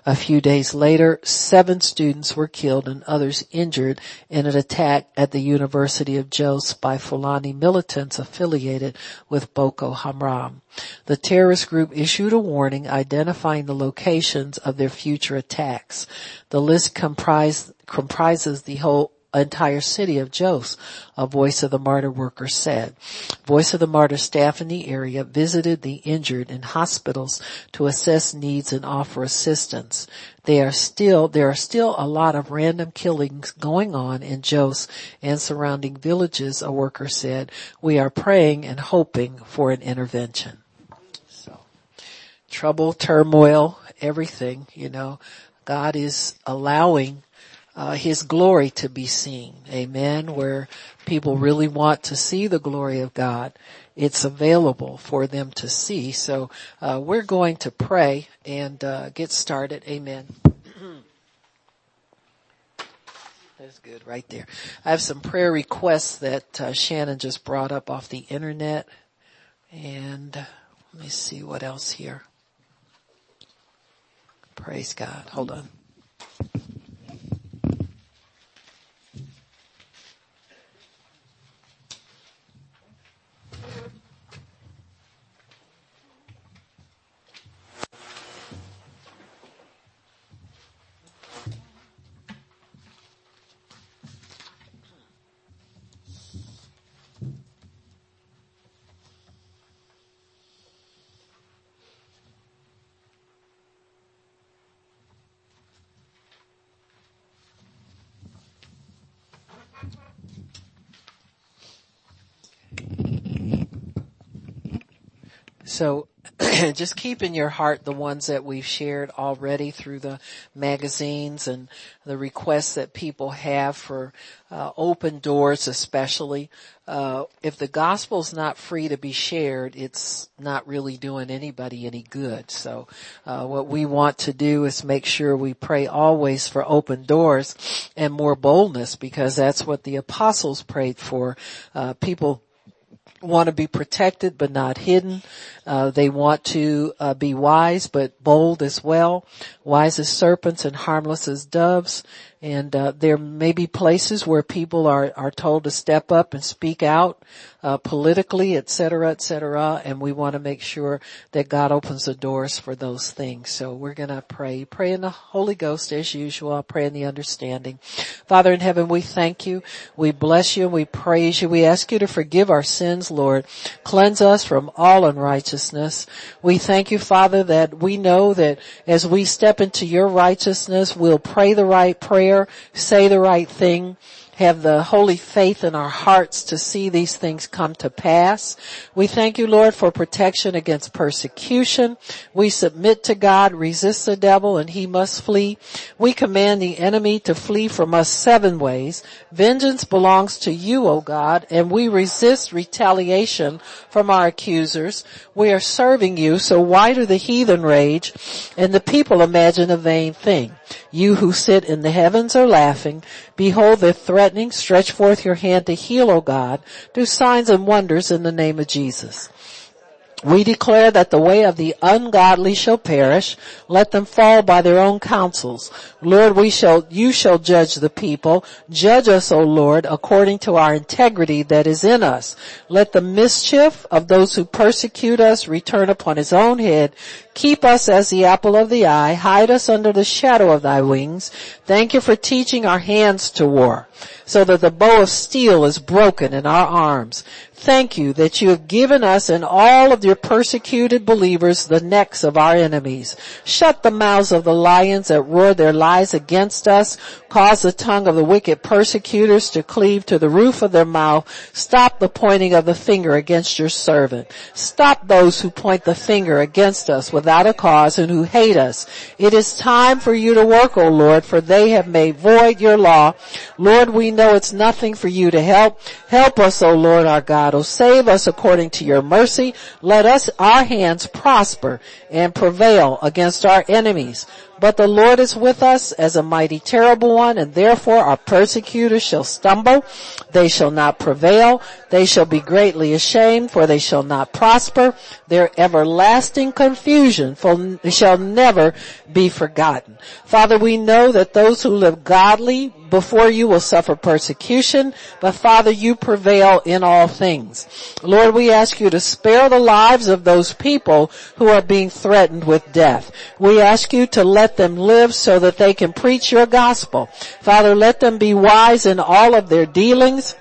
A few days later, seven students were killed and others injured in an attack at the University of Jos by Fulani militants affiliated with Boko Haram. The terrorist group issued a warning identifying the locations of their future attacks. The list comprised, comprises the whole entire city of Jos, a Voice of the Martyr worker said. Voice of the Martyr staff in the area visited the injured in hospitals to assess needs and offer assistance. There are still, there are still a lot of random killings going on in Jos and surrounding villages, a worker said. We are praying and hoping for an intervention. So, trouble, turmoil, everything, you know, God is allowing uh, his glory to be seen. Amen. Where people really want to see the glory of God, it's available for them to see. So uh, we're going to pray and uh, get started. Amen. That's good right there. I have some prayer requests that uh, Shannon just brought up off the internet. And let me see what else here. Praise God. Hold on. So just keep in your heart the ones that we've shared already through the magazines and the requests that people have for uh, open doors especially. Uh, if the gospel's not free to be shared, it's not really doing anybody any good. So uh, what we want to do is make sure we pray always for open doors and more boldness because that's what the apostles prayed for. Uh, people want to be protected but not hidden. Uh, they want to uh, be wise but bold as well, wise as serpents and harmless as doves. And uh, there may be places where people are are told to step up and speak out uh, politically, et cetera, et cetera. And we want to make sure that God opens the doors for those things. So we're going to pray. Pray in the Holy Ghost as usual. I'll pray in the understanding. Father in heaven, we thank you. We bless you we praise you. We ask you to forgive our sins, Lord. Cleanse us from all unrighteousness. We thank you, Father, that we know that as we step into your righteousness, we'll pray the right prayer, say the right thing, have the holy faith in our hearts to see these things come to pass. We thank you, Lord, for protection against persecution. We submit to God, resist the devil, and he must flee. We command the enemy to flee from us seven ways. Vengeance belongs to you, O God, and we resist retaliation from our accusers. We are serving you, so why do the heathen rage and the people imagine a vain thing? You who sit in the heavens are laughing. Behold, threat threatening, stretch forth your hand to heal, O God. Do signs and wonders in the name of Jesus. We declare that the way of the ungodly shall perish. Let them fall by their own counsels. Lord, we shall, you shall judge the people. Judge us, O Lord, according to our integrity that is in us. Let the mischief of those who persecute us return upon his own head. Keep us as the apple of the eye. Hide us under the shadow of thy wings. Thank you for teaching our hands to war so that the bow of steel is broken in our arms. Thank you that you have given us and all of your persecuted believers the necks of our enemies. Shut the mouths of the lions that roar their lies against us. Cause the tongue of the wicked persecutors to cleave to the roof of their mouth. Stop the pointing of the finger against your servant. Stop those who point the finger against us without a cause and who hate us. It is time for you to work, O Lord, for they have made void your law. Lord, we know it's nothing for you to help. Help us, O Lord our God. O save us according to your mercy. Let us, our hands prosper and prevail against our enemies. But the Lord is with us as a mighty terrible one and therefore our persecutors shall stumble. They shall not prevail. They shall be greatly ashamed for they shall not prosper. Their everlasting confusion shall never be forgotten. Father, we know that those who live godly before you will suffer persecution, but Father, you prevail in all things. Lord, we ask you to spare the lives of those people who are being threatened with death. We ask you to let them live so that they can preach your gospel. Father, let them be wise in all of their dealings.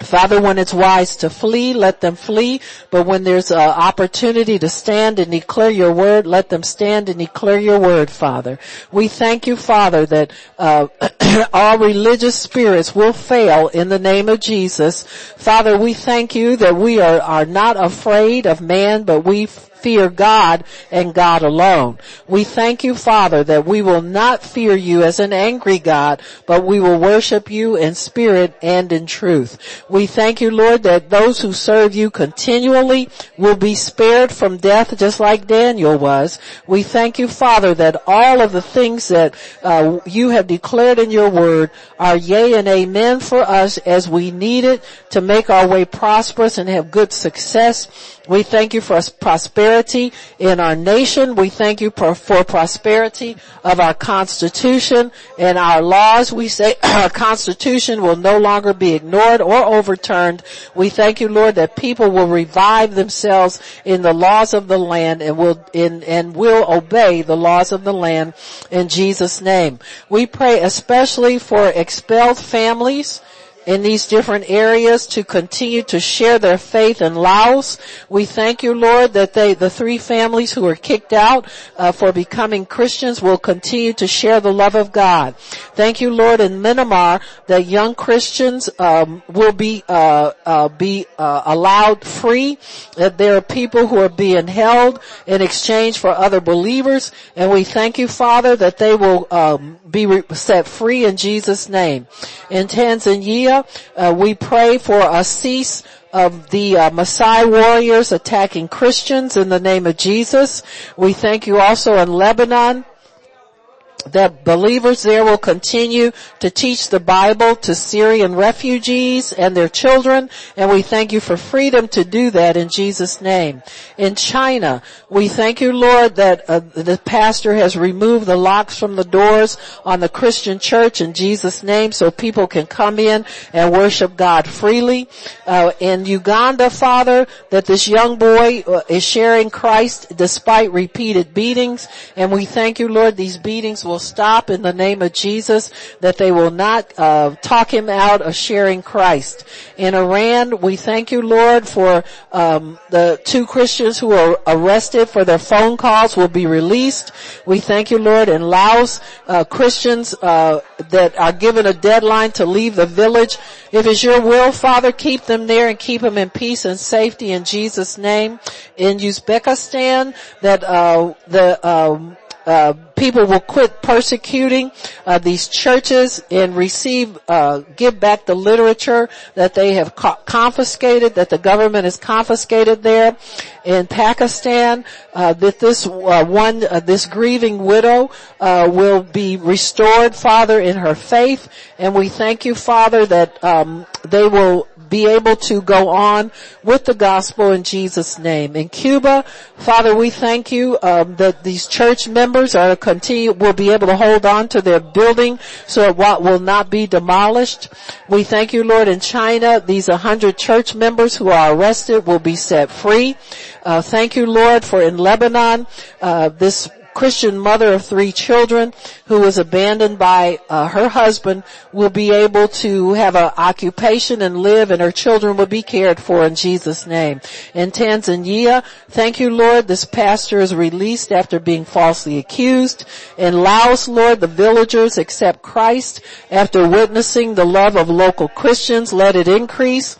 Father, when it's wise to flee, let them flee. But when there's an opportunity to stand and declare your word, let them stand and declare your word, Father. We thank you, Father, that uh, all religious spirits will fail in the name of Jesus. Father, we thank you that we are, are not afraid of man, but we fear God and God alone. We thank you, Father, that we will not fear you as an angry God, but we will worship you in spirit and in truth. We thank you, Lord, that those who serve you continually will be spared from death just like Daniel was. We thank you, Father, that all of the things that uh, you have declared in your word are yea and amen for us as we need it to make our way prosperous and have good success. We thank you for prosperity in our nation. We thank you for, for, prosperity of our constitution and our laws. We say our constitution will no longer be ignored or overturned. We thank you, Lord, that people will revive themselves in the laws of the land and will, in, and will obey the laws of the land in Jesus name. We pray especially for expelled families, in these different areas to continue to share their faith in Laos. We thank you, Lord, that they, the three families who were kicked out uh, for becoming Christians will continue to share the love of God. Thank you, Lord, in Myanmar that young Christians um, will be uh, uh, be uh, allowed free. That there are people who are being held in exchange for other believers, and we thank you, Father, that they will um, be set free in Jesus' name. In Tanzania, uh, we pray for a cease of the uh, Maasai warriors attacking Christians in the name of Jesus. We thank you also in Lebanon that believers there will continue to teach the Bible to Syrian refugees and their children, and we thank you for freedom to do that in Jesus' name. In China, we thank you, Lord, that uh, the pastor has removed the locks from the doors on the Christian church in Jesus' name so people can come in and worship God freely. Uh, in Uganda, Father, that this young boy uh, is sharing Christ despite repeated beatings, and we thank you, Lord, these beatings will will stop in the name of Jesus, that they will not uh, talk him out of sharing Christ. In Iran, we thank you, Lord, for um, the two Christians who are arrested for their phone calls will be released. We thank you, Lord, in Laos, uh, Christians uh, that are given a deadline to leave the village. If it's your will, Father, keep them there and keep them in peace and safety in Jesus' name. In Uzbekistan, that uh, the um, uh, people will quit persecuting uh, these churches and receive, uh, give back the literature that they have co- confiscated, that the government has confiscated there in Pakistan. Uh, that this uh, one, uh, this grieving widow will be restored, Father, in her faith, and we thank you, Father, that um, they will be able to go on with the gospel in Jesus' name. In Cuba, Father, we thank you um, that these church members are continue will be able to hold on to their building so it will not be demolished. We thank you, Lord, in China, these hundred church members who are arrested will be set free. Uh, thank you, Lord, for in Lebanon, uh, this Christian mother of three children who was abandoned by uh, her husband will be able to have an occupation and live and her children will be cared for in Jesus name. In Tanzania, thank you Lord, this pastor is released after being falsely accused. In Laos, Lord, the villagers accept Christ after witnessing the love of local Christians. Let it increase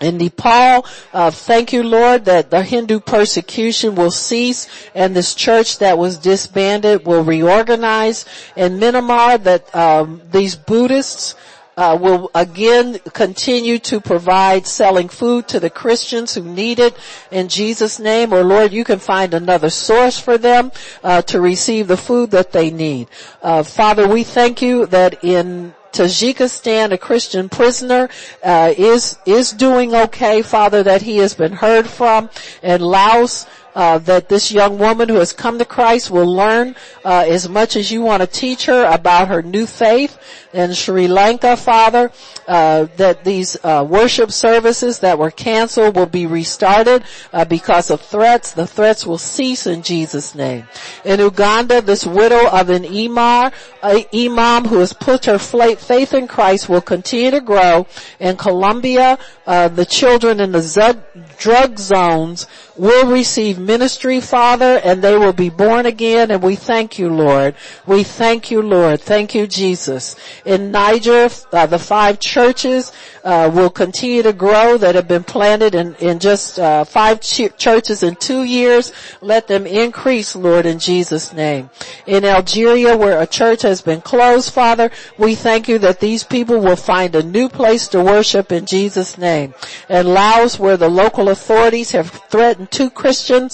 in Nepal, uh, thank you Lord that the Hindu persecution will cease and this church that was disbanded will reorganize. In Myanmar that um, these Buddhists uh, will again continue to provide selling food to the Christians who need it in Jesus' name. Or Lord, you can find another source for them uh, to receive the food that they need. Uh, Father, we thank you that in Tajikistan, a Christian prisoner, uh, is is doing okay, Father, that he has been heard from. And Laos, uh, that this young woman who has come to Christ will learn uh, as much as you want to teach her about her new faith. In Sri Lanka, Father, uh, that these uh, worship services that were canceled will be restarted uh, because of threats. The threats will cease in Jesus' name. In Uganda, this widow of an imam, imam who has put her faith in Christ will continue to grow. In Colombia, uh, the children in the drug zones will receive ministry, Father, and they will be born again. And we thank you, Lord. We thank you, Lord. Thank you, Jesus. In Niger, uh, the five churches uh, will continue to grow that have been planted in, in just uh, five ch- churches in two years. Let them increase, Lord, in Jesus' name. In Algeria, where a church has been closed, Father, we thank you that these people will find a new place to worship in Jesus' name. In Laos, where the local authorities have threatened two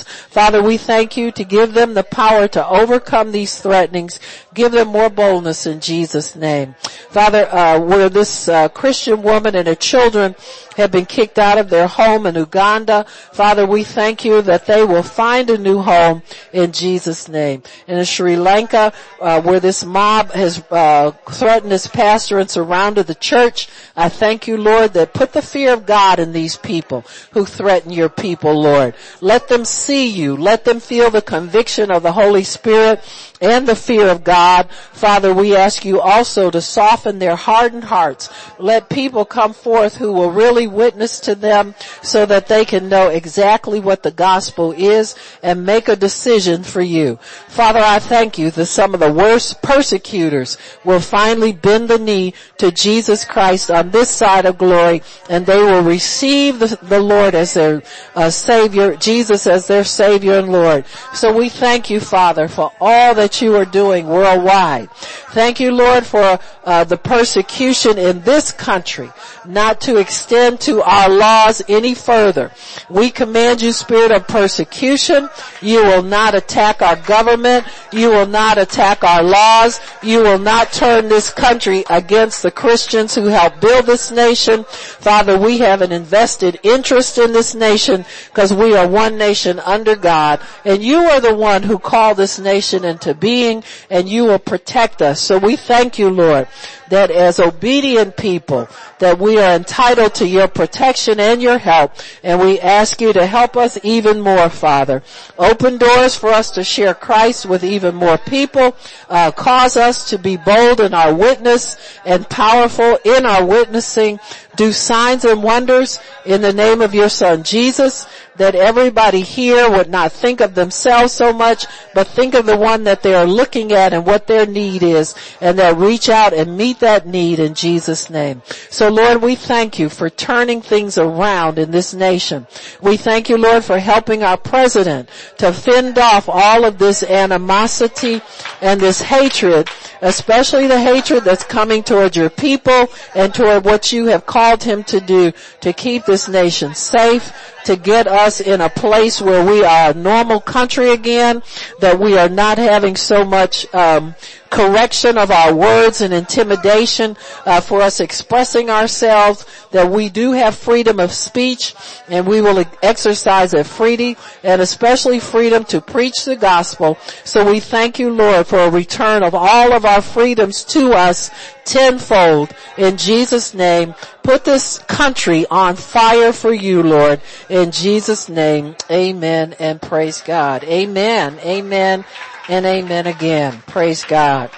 Father, we thank you to give them the power to overcome these threatenings. Give them more boldness in Jesus' name. Father, uh, where this uh, Christian woman and her children have been kicked out of their home in Uganda. Father, we thank you that they will find a new home in Jesus' name. And in Sri Lanka, uh, where this mob has uh, threatened this pastor and surrounded the church, I thank you, Lord, that put the fear of God in these people who threaten your people, Lord. Let them see you. Let them feel the conviction of the Holy Spirit and the fear of God. Father, we ask you also to soften their hardened hearts. Let people come forth who will really witness to them so that they can know exactly what the gospel is and make a decision for you. Father, I thank you that some of the worst persecutors will finally bend the knee to Jesus Christ on this side of glory and they will receive the, the Lord as their uh, Savior, Jesus as their Savior and Lord. So we thank you, Father, for all that you are doing worldwide. Thank you, Lord, for uh, the persecution in this country not to extend to our laws any further. We command you, spirit of persecution. You will not attack our government. You will not attack our laws. You will not turn this country against the Christians who helped build this nation. Father, we have an invested interest in this nation because we are one nation under God and you are the one who called this nation into being and you will protect us. So we thank you, Lord, that as obedient people, that we are entitled to your protection and your help. And we ask you to help us even more, Father. Open doors for us to share Christ with even more people. Uh, cause us to be bold in our witness and powerful in our witnessing. Do signs and wonders in the name of your son Jesus that everybody here would not think of themselves so much, but think of the one that they are looking at and what their need is, and they'll reach out and meet that need in Jesus' name. So Lord, we thank you for turning things around in this nation. We thank you, Lord, for helping our president to fend off all of this animosity and this hatred, especially the hatred that's coming toward your people and toward what you have called him to do to keep this nation safe, to get us in a place where we are a normal country again, that we are not having so much um, correction of our words and intimidation uh, for us expressing ourselves, that we do have freedom of speech and we will exercise that freedom and especially freedom to preach the gospel. So we thank you, Lord, for a return of all of our freedoms to us tenfold in Jesus name. Put this country on fire for you, Lord. In Jesus name, amen and praise God. Amen. Amen and amen again. Praise God.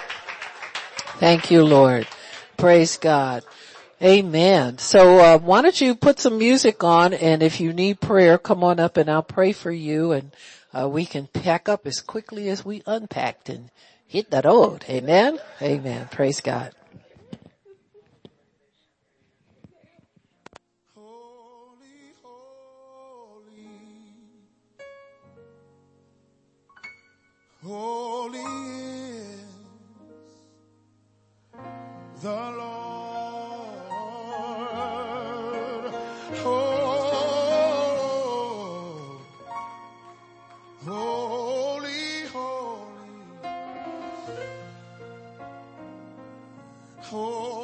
Thank you, Lord. Praise God. Amen. So uh, why don't you put some music on and if you need prayer, come on up and I'll pray for you and uh, we can pack up as quickly as we unpacked and hit that road. Amen. Amen. Praise God. Holy is the Lord. Oh, holy, holy, holy,